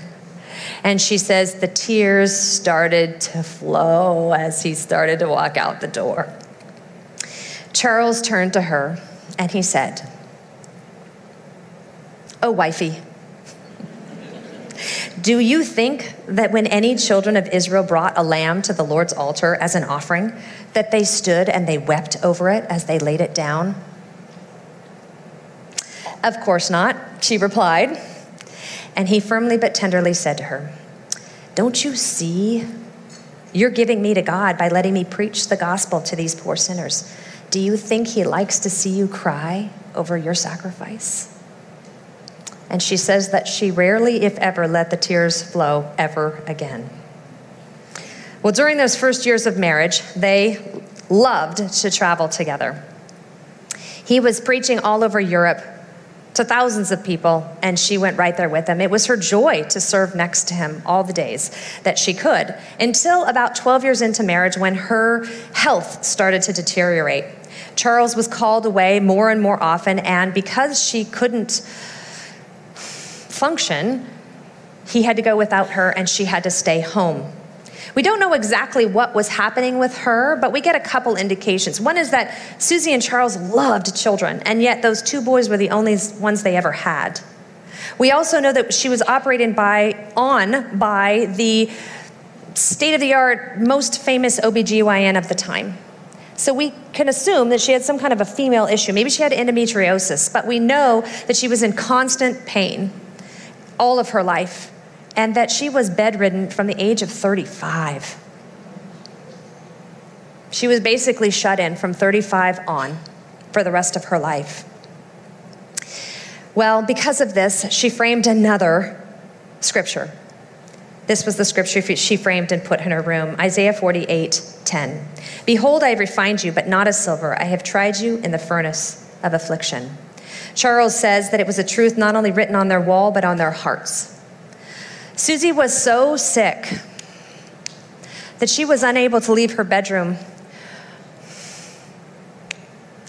And she says the tears started to flow as he started to walk out the door. Charles turned to her and he said, Oh, wifey Do you think that when any children of Israel brought a lamb to the Lord's altar as an offering, that they stood and they wept over it as they laid it down? Of course not, she replied. And he firmly but tenderly said to her, Don't you see? You're giving me to God by letting me preach the gospel to these poor sinners. Do you think he likes to see you cry over your sacrifice? And she says that she rarely, if ever, let the tears flow ever again. Well, during those first years of marriage, they loved to travel together. He was preaching all over Europe to thousands of people, and she went right there with him. It was her joy to serve next to him all the days that she could, until about 12 years into marriage when her health started to deteriorate. Charles was called away more and more often, and because she couldn't function, he had to go without her and she had to stay home. We don't know exactly what was happening with her, but we get a couple indications. One is that Susie and Charles loved children, and yet those two boys were the only ones they ever had. We also know that she was operated by on by the state of the art most famous OBGYN of the time. So we can assume that she had some kind of a female issue. Maybe she had endometriosis, but we know that she was in constant pain all of her life and that she was bedridden from the age of 35. She was basically shut in from 35 on for the rest of her life. Well, because of this, she framed another scripture. This was the scripture she framed and put in her room Isaiah 48 10. Behold, I have refined you, but not as silver. I have tried you in the furnace of affliction. Charles says that it was a truth not only written on their wall, but on their hearts. Susie was so sick that she was unable to leave her bedroom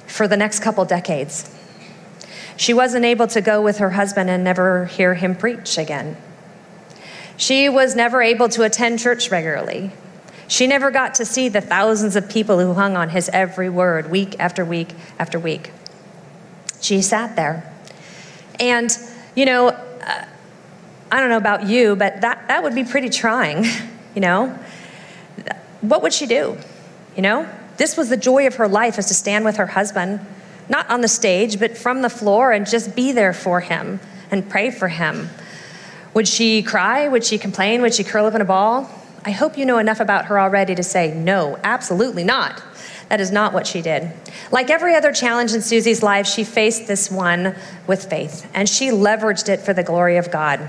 for the next couple decades. She wasn't able to go with her husband and never hear him preach again. She was never able to attend church regularly. She never got to see the thousands of people who hung on his every word week after week after week. She sat there. And, you know, uh, I don't know about you, but that, that would be pretty trying, you know? What would she do? You know? This was the joy of her life is to stand with her husband, not on the stage, but from the floor and just be there for him and pray for him. Would she cry? Would she complain? Would she curl up in a ball? I hope you know enough about her already to say, no, absolutely not. That is not what she did. Like every other challenge in Susie's life, she faced this one with faith, and she leveraged it for the glory of God.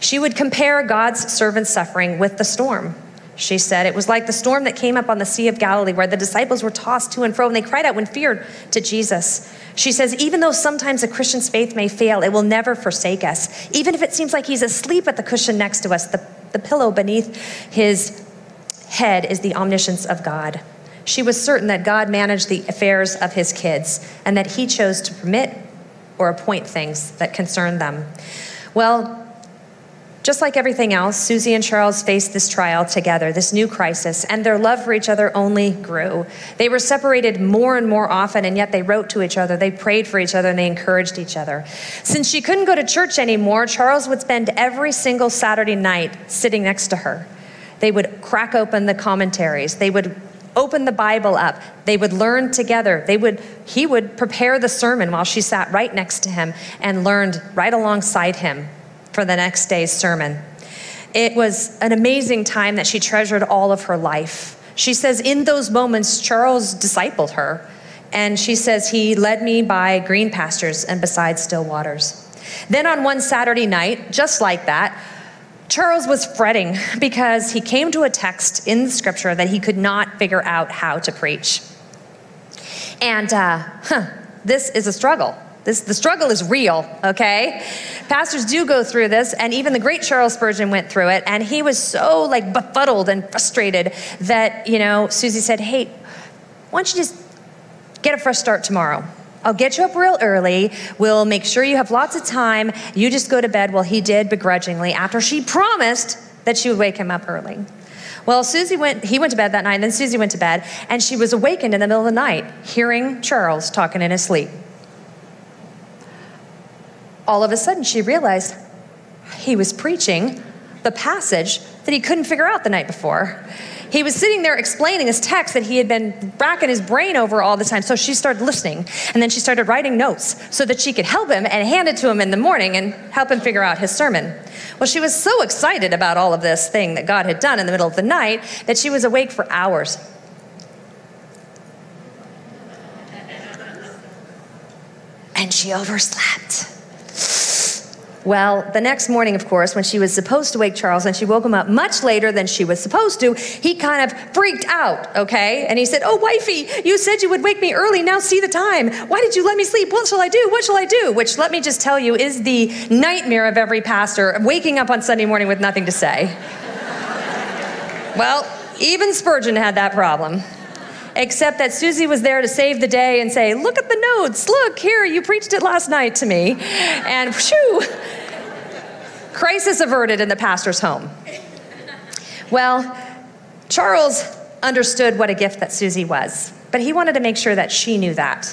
She would compare God's servant's suffering with the storm. She said it was like the storm that came up on the Sea of Galilee, where the disciples were tossed to and fro and they cried out when feared to Jesus. She says, even though sometimes a Christian's faith may fail, it will never forsake us. Even if it seems like he's asleep at the cushion next to us, the, the pillow beneath his head is the omniscience of God. She was certain that God managed the affairs of his kids and that he chose to permit or appoint things that concerned them. Well, just like everything else, Susie and Charles faced this trial together, this new crisis, and their love for each other only grew. They were separated more and more often, and yet they wrote to each other, they prayed for each other, and they encouraged each other. Since she couldn't go to church anymore, Charles would spend every single Saturday night sitting next to her. They would crack open the commentaries, they would open the Bible up. They would learn together. They would, he would prepare the sermon while she sat right next to him and learned right alongside him for the next day's sermon. It was an amazing time that she treasured all of her life. She says, in those moments, Charles discipled her. And she says, he led me by green pastures and beside still waters. Then on one Saturday night, just like that, Charles was fretting because he came to a text in the scripture that he could not figure out how to preach. And uh, huh, this is a struggle. This, the struggle is real, okay? Pastors do go through this, and even the great Charles Spurgeon went through it, and he was so like befuddled and frustrated that, you know, Susie said, Hey, why don't you just get a fresh start tomorrow? I'll get you up real early. We'll make sure you have lots of time. You just go to bed. Well, he did begrudgingly after she promised that she would wake him up early. Well, Susie went, he went to bed that night, and then Susie went to bed, and she was awakened in the middle of the night hearing Charles talking in his sleep. All of a sudden, she realized he was preaching the passage that he couldn't figure out the night before. He was sitting there explaining this text that he had been racking his brain over all the time. So she started listening, and then she started writing notes so that she could help him and hand it to him in the morning and help him figure out his sermon. Well, she was so excited about all of this thing that God had done in the middle of the night that she was awake for hours. And she overslept. Well, the next morning, of course, when she was supposed to wake Charles and she woke him up much later than she was supposed to, he kind of freaked out, okay? And he said, Oh, wifey, you said you would wake me early. Now see the time. Why did you let me sleep? What shall I do? What shall I do? Which, let me just tell you, is the nightmare of every pastor waking up on Sunday morning with nothing to say. well, even Spurgeon had that problem except that Susie was there to save the day and say, Look at the notes. Look, here, you preached it last night to me. And shoo, crisis averted in the pastor's home. Well, Charles understood what a gift that Susie was, but he wanted to make sure that she knew that.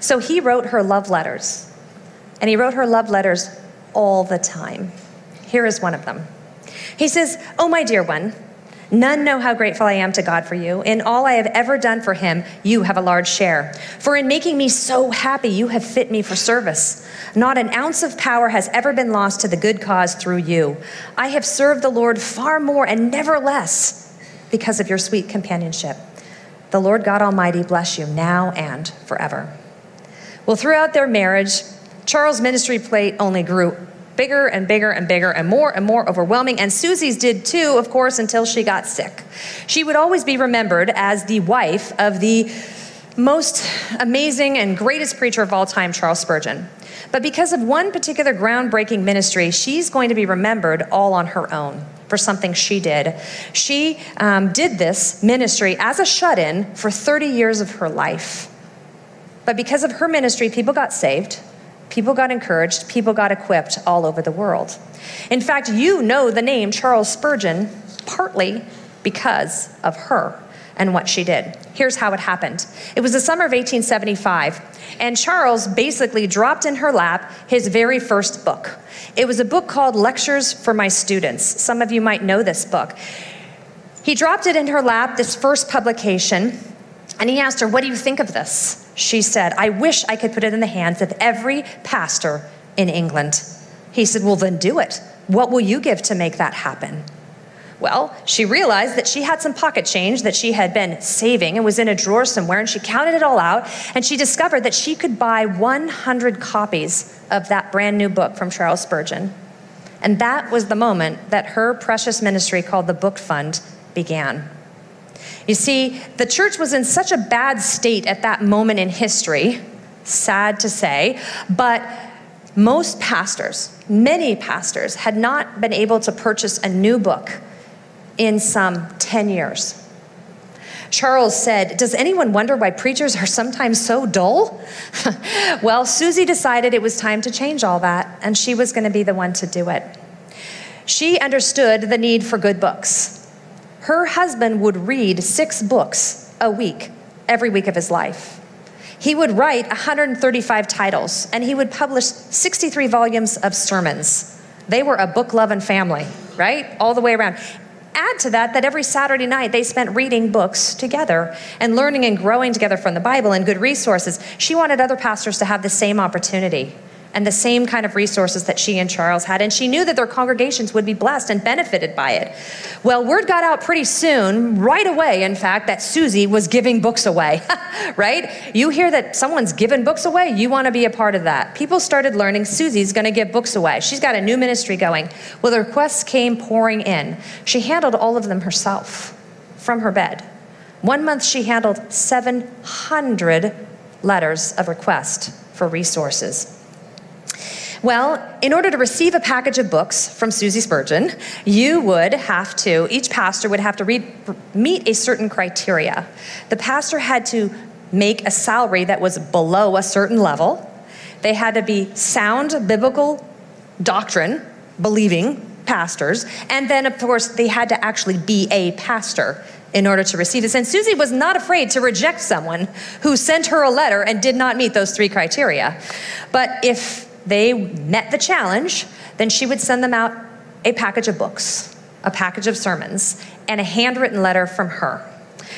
So he wrote her love letters. And he wrote her love letters all the time. Here is one of them. He says, Oh, my dear one, None know how grateful I am to God for you. In all I have ever done for him, you have a large share. For in making me so happy, you have fit me for service. Not an ounce of power has ever been lost to the good cause through you. I have served the Lord far more and never less because of your sweet companionship. The Lord God Almighty bless you now and forever. Well, throughout their marriage, Charles' ministry plate only grew bigger and bigger and bigger and more and more overwhelming. And Susie's did too, of course, until she got sick. She would always be remembered as the wife of the most amazing and greatest preacher of all time, Charles Spurgeon. But because of one particular groundbreaking ministry, she's going to be remembered all on her own for something she did. She um, did this ministry as a shut in for 30 years of her life. But because of her ministry, people got saved. People got encouraged, people got equipped all over the world. In fact, you know the name Charles Spurgeon partly because of her and what she did. Here's how it happened it was the summer of 1875, and Charles basically dropped in her lap his very first book. It was a book called Lectures for My Students. Some of you might know this book. He dropped it in her lap, this first publication, and he asked her, What do you think of this? She said, I wish I could put it in the hands of every pastor in England. He said, Well, then do it. What will you give to make that happen? Well, she realized that she had some pocket change that she had been saving and was in a drawer somewhere, and she counted it all out, and she discovered that she could buy 100 copies of that brand new book from Charles Spurgeon. And that was the moment that her precious ministry called the Book Fund began. You see, the church was in such a bad state at that moment in history, sad to say, but most pastors, many pastors, had not been able to purchase a new book in some 10 years. Charles said, Does anyone wonder why preachers are sometimes so dull? well, Susie decided it was time to change all that, and she was going to be the one to do it. She understood the need for good books her husband would read six books a week, every week of his life. He would write 135 titles, and he would publish 63 volumes of sermons. They were a book loving family, right? All the way around. Add to that that every Saturday night they spent reading books together and learning and growing together from the Bible and good resources. She wanted other pastors to have the same opportunity and the same kind of resources that she and Charles had. And she knew that their congregations would be blessed and benefited by it. Well, word got out pretty soon, right away, in fact, that Susie was giving books away, right? You hear that someone's giving books away, you want to be a part of that. People started learning Susie's going to give books away. She's got a new ministry going. Well, the requests came pouring in. She handled all of them herself from her bed. One month, she handled 700 letters of request for resources. Well, in order to receive a package of books from Susie Spurgeon, you would have to, each pastor would have to read, meet a certain criteria. The pastor had to make a salary that was below a certain level. They had to be sound biblical doctrine, believing pastors. And then, of course, they had to actually be a pastor in order to receive this. And Susie was not afraid to reject someone who sent her a letter and did not meet those three criteria. But if they met the challenge, then she would send them out a package of books. a package of sermons, and a handwritten letter from her.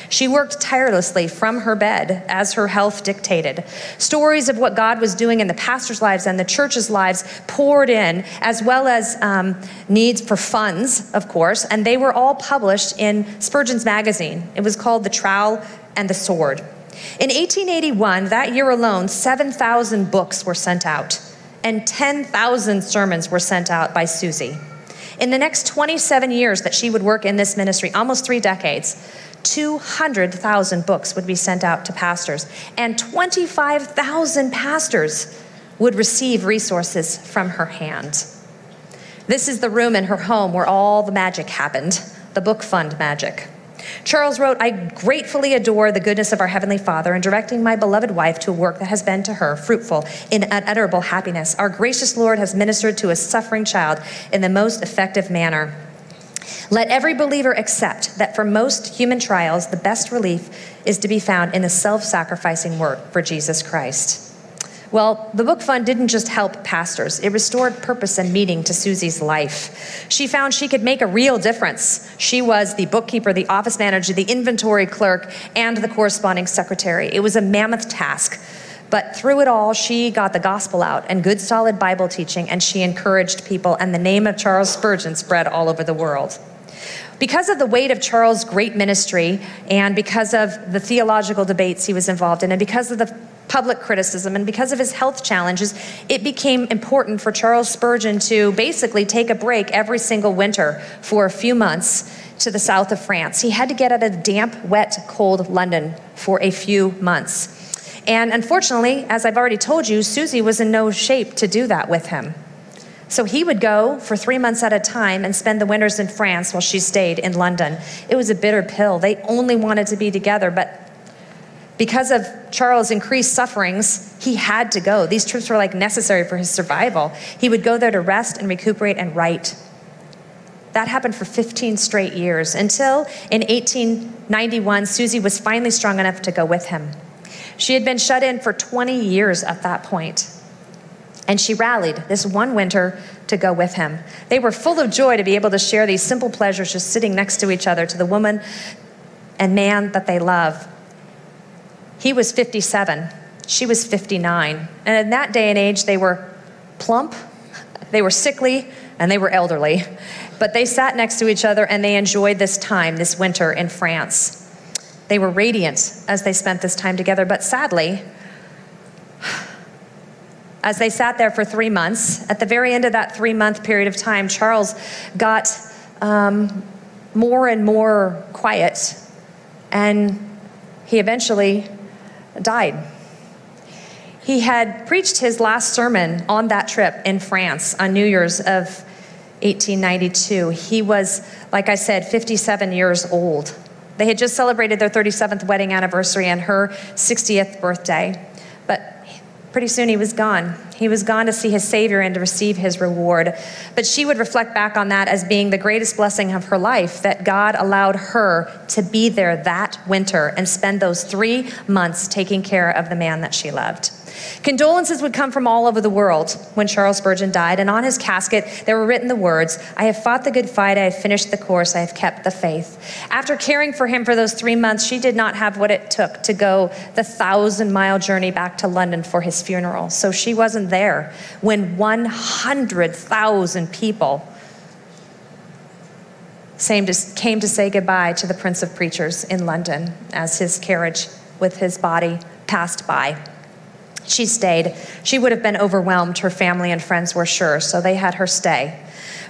She worked tirelessly from her bed as her health dictated. Stories of what God was doing in the pastors' lives and the church's lives poured in, as well as um, needs for funds, of course, and they were all published in Spurgeon's magazine. It was called The Trowel and the Sword. In 1881, that year alone, 7,000 books were sent out, and 10,000 sermons were sent out by Susie. In the next 27 years that she would work in this ministry, almost three decades, 200,000 books would be sent out to pastors, and 25,000 pastors would receive resources from her hand. This is the room in her home where all the magic happened the book fund magic. Charles wrote, I gratefully adore the goodness of our Heavenly Father in directing my beloved wife to a work that has been to her fruitful in unutterable happiness. Our gracious Lord has ministered to a suffering child in the most effective manner. Let every believer accept that for most human trials, the best relief is to be found in the self sacrificing work for Jesus Christ. Well, the book fund didn't just help pastors, it restored purpose and meaning to Susie's life. She found she could make a real difference. She was the bookkeeper, the office manager, the inventory clerk, and the corresponding secretary. It was a mammoth task. But through it all, she got the gospel out and good, solid Bible teaching, and she encouraged people, and the name of Charles Spurgeon spread all over the world. Because of the weight of Charles' great ministry, and because of the theological debates he was involved in, and because of the public criticism, and because of his health challenges, it became important for Charles Spurgeon to basically take a break every single winter for a few months to the south of France. He had to get out of damp, wet, cold London for a few months. And unfortunately, as I've already told you, Susie was in no shape to do that with him. So he would go for three months at a time and spend the winters in France while she stayed in London. It was a bitter pill. They only wanted to be together, but because of Charles' increased sufferings, he had to go. These trips were like necessary for his survival. He would go there to rest and recuperate and write. That happened for 15 straight years until in 1891, Susie was finally strong enough to go with him. She had been shut in for 20 years at that. And she rallied this one winter to go with him. They were full of joy to be able to share these simple pleasures just sitting next to each other, to the woman and man that they love. He was 57, she was 59. And in that day and age, they were plump, they were sickly, and they were elderly. But they sat next to each other and they enjoyed this time, this winter in France. They were radiant as they spent this time together, but sadly, as they sat there for three months. At the very end of that three month period of time, Charles got um, more and more quiet, and he eventually died. He had preached his last sermon on that trip in France on New Year's of 1892. He was, like I said, 57 years old. They had just celebrated their 37th wedding anniversary and her 60th birthday. But Pretty soon he was gone. He was gone to see his Savior and to receive his reward. But she would reflect back on that as being the greatest blessing of her life that God allowed her to be there that winter and spend those three months taking care of the man that she loved. Condolences would come from all over the world when Charles Spurgeon died, and on his casket there were written the words I have fought the good fight, I have finished the course, I have kept the faith. After caring for him for those three months, she did not have what it took to go the thousand mile journey back to London for his funeral, so she wasn't there when 100,000 people came to say goodbye to the Prince of Preachers in London as his carriage with his body passed by. She stayed. She would have been overwhelmed, her family and friends were sure, so they had her stay.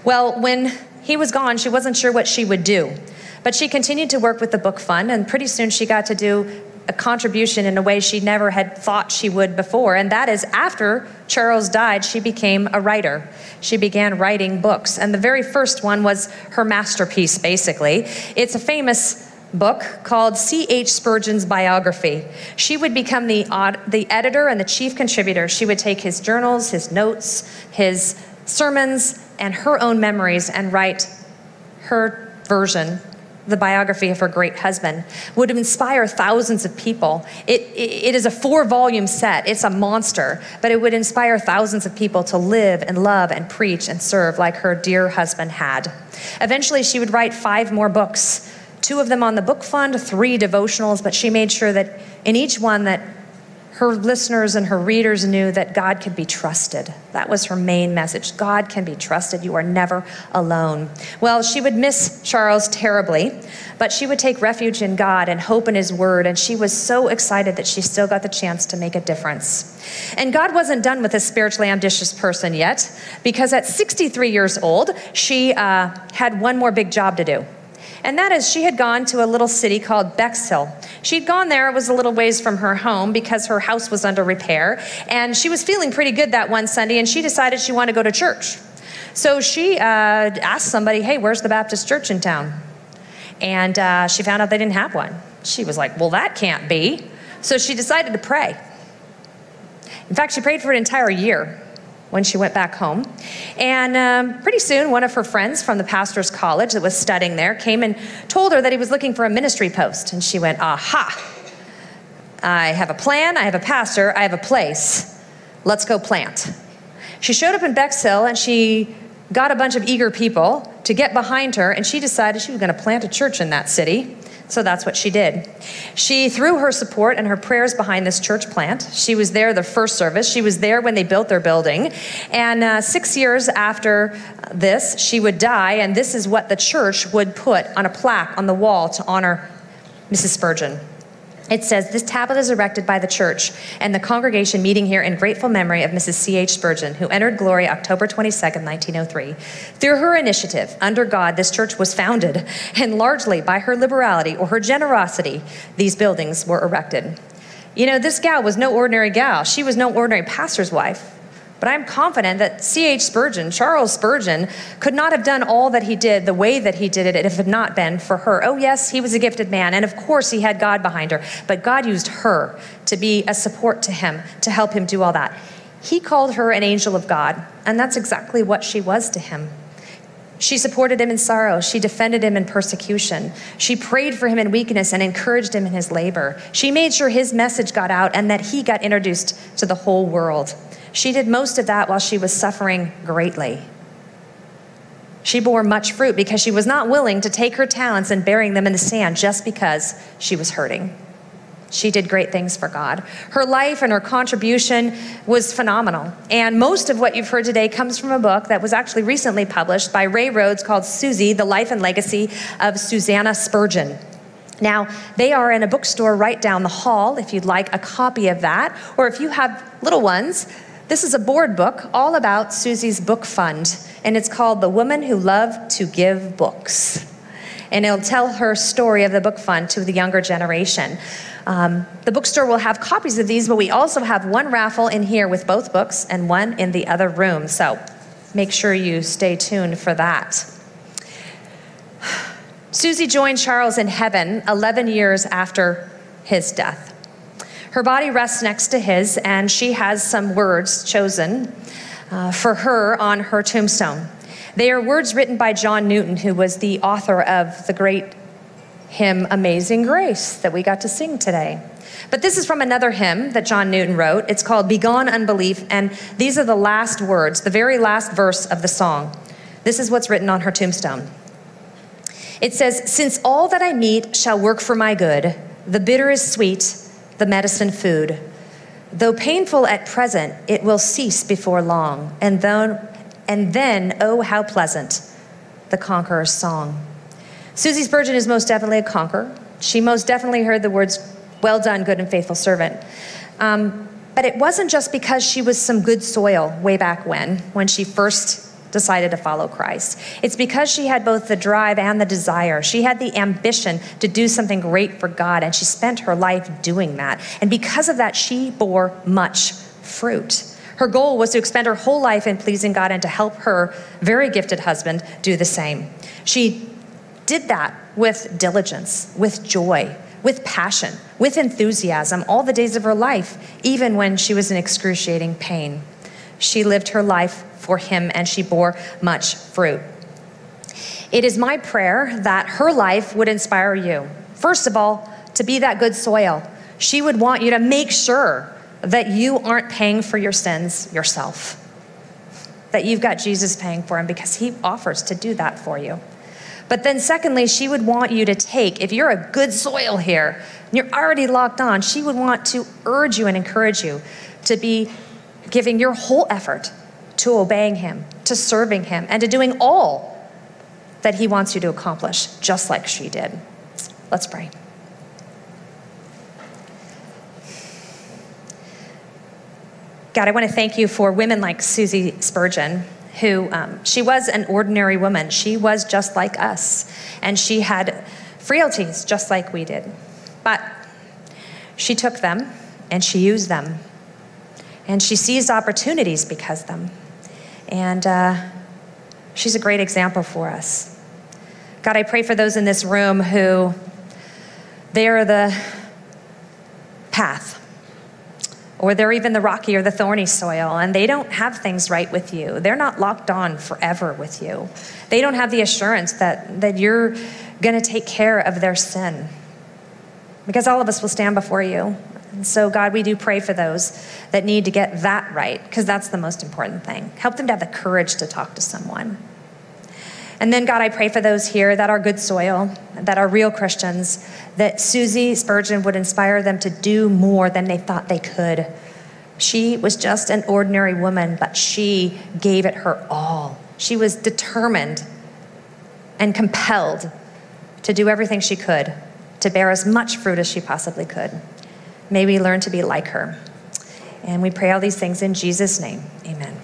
Well, when he was gone, she wasn't sure what she would do. But she continued to work with the book fund, and pretty soon she got to do a contribution in a way she never had thought she would before. And that is after Charles died, she became a writer. She began writing books. And the very first one was her masterpiece, basically. It's a famous book called C.H. Spurgeon's biography. She would become the, the editor and the chief contributor. She would take his journals, his notes, his sermons, and her own memories and write her version the biography of her great husband, would inspire thousands of people. It, it, it is a four volume set, it's a monster, but it would inspire thousands of people to live and love and preach and serve like her dear husband had. Eventually, she would write five more books, two of them on the book fund, three devotionals, but she made sure that in each one that her listeners and her readers knew that God could be trusted. That was her main message. God can be trusted. You are never alone. Well, she would miss Charles terribly, but she would take refuge in God and hope in his word. And she was so excited that she still got the chance to make a difference. And God wasn't done with this spiritually ambitious person yet, because at 63 years old, she uh, had one more big job to do and that is she had gone to a little city called Bexhill. She'd gone there, it was a little ways from her home because her house was under repair, and she was feeling pretty good that one Sunday, and she decided she wanted to go to church. So she uh, asked somebody, Hey, where's the Baptist church in town? And uh, she found out they didn't have one. She was like, Well, that can't be. So she decided to pray. In fact, she prayed for an entire year when she went back home. And um, pretty soon, one of her friends from the pastor's college that was studying there came and told her that he was looking for a ministry post. And she went, Aha, I have a plan, I have a pastor, I have a place. Let's go plant. She showed up in Bexhill and she got a bunch of eager people to get behind her, and she decided she was going to plant a church in that city. So that's what she did. She threw her support and her prayers behind this church plant. She was there the first service. She was there when they built their building. And uh, six years after this, she would die, and this is what the church would put on a plaque on the wall to honor Mrs. Spurgeon. It says, This tablet is erected by the church and the congregation meeting here in grateful memory of Mrs. C.H. Spurgeon, who entered glory October 22, 1903. Through her initiative, under God, this church was founded, and largely by her liberality or her generosity, these buildings were erected. You know, this gal was no ordinary gal. She was no ordinary pastor's wife. But I'm confident that C.H. Spurgeon, Charles Spurgeon, could not have done all that he did the way that he did it if it had not been for her. Oh, yes, he was a gifted man, and of course he had God behind her, but God used her to be a support to him, to help him do all that. He called her an angel of God, and that's exactly what she was to him. She supported him in sorrow. She defended him in persecution. She prayed for him in weakness and encouraged him in his labor. She made sure his message got out and that he got introduced to the whole world. She did most of that while she was suffering greatly. She bore much fruit because she was not willing to take her talents and burying them in the sand just because she was hurting. She did great things for God. Her life and her contribution was phenomenal. And most of what you've heard today comes from a book that was actually recently published by Ray Rhodes called Susie, The Life and Legacy of Susannah Spurgeon. Now, they are in a bookstore right down the hall if you'd like a copy of that, or if you have little ones, this is a board book all about Susie's book fund, and it's called The Woman Who Loved to Give Books. And it'll tell her story of the book fund to the younger generation. Um, the bookstore will have copies of these, but we also have one raffle in here with both books and one in the other room. So make sure you stay tuned for that. Susie joined Charles in heaven 11 years after his death. Her body rests next to his, and she has some words chosen uh, for her on her tombstone. They are words written by John Newton, who was the author of the great hymn Amazing Grace that we got to sing today. But this is from another hymn that John Newton wrote. It's called Begone Unbelief, and these are the last words, the very last verse of the song. This is what's written on her tombstone. It says, Since all that I meet shall work for my good, the bitter is sweet, the medicine food. Though painful at present, it will cease before long, and then, and then oh, how pleasant, the conqueror's song. Susie Spurgeon is most definitely a conqueror. She most definitely heard the words, Well done, good and faithful servant. Um, but it wasn't just because she was some good soil way back when, when she first decided to follow Christ. It's because she had both the drive and the desire. She had the ambition to do something great for God, and she spent her life doing that. And because of that, she bore much fruit. Her goal was to expend her whole life in pleasing God and to help her very gifted husband do the same. She did that with diligence, with joy, with passion, with enthusiasm all the days of her life, even when she was in excruciating pain. She lived her life for him and she bore much fruit. It is my prayer that her life would inspire you. First of all, to be that good soil. She would want you to make sure that you aren't paying for your sins yourself, that you've got Jesus paying for them because he offers to do that for you. But then, secondly, she would want you to take, if you're a good soil here, and you're already locked on, she would want to urge you and encourage you to be giving your whole effort to obeying him, to serving him, and to doing all that he wants you to accomplish, just like she did. Let's pray. God, I want to thank you for women like Susie Spurgeon, who um, she was an ordinary woman. She was just like us, and she had frailties just like we did. But she took them and she used them, and she seized opportunities because them. And uh, she's a great example for us. God, I pray for those in this room who they are the path or they're even the rocky or the thorny soil, and they don't have things right with you. They're not locked on forever with you. They don't have the assurance that, that you're going to take care of their sin. Because all of us will stand before you. And so, God, we do pray for those that need to get that right, because that's the most important thing. Help them to have the courage to talk to someone. And then, God, I pray for those here that are good soil, that are real Christians, that Susie Spurgeon would inspire them to do more than they thought they could. She was just an ordinary woman, but she gave it her all. She was determined and compelled to do everything she could to bear as much fruit as she possibly could. May we learn to be like her. And we pray all these things in Jesus' name. Amen.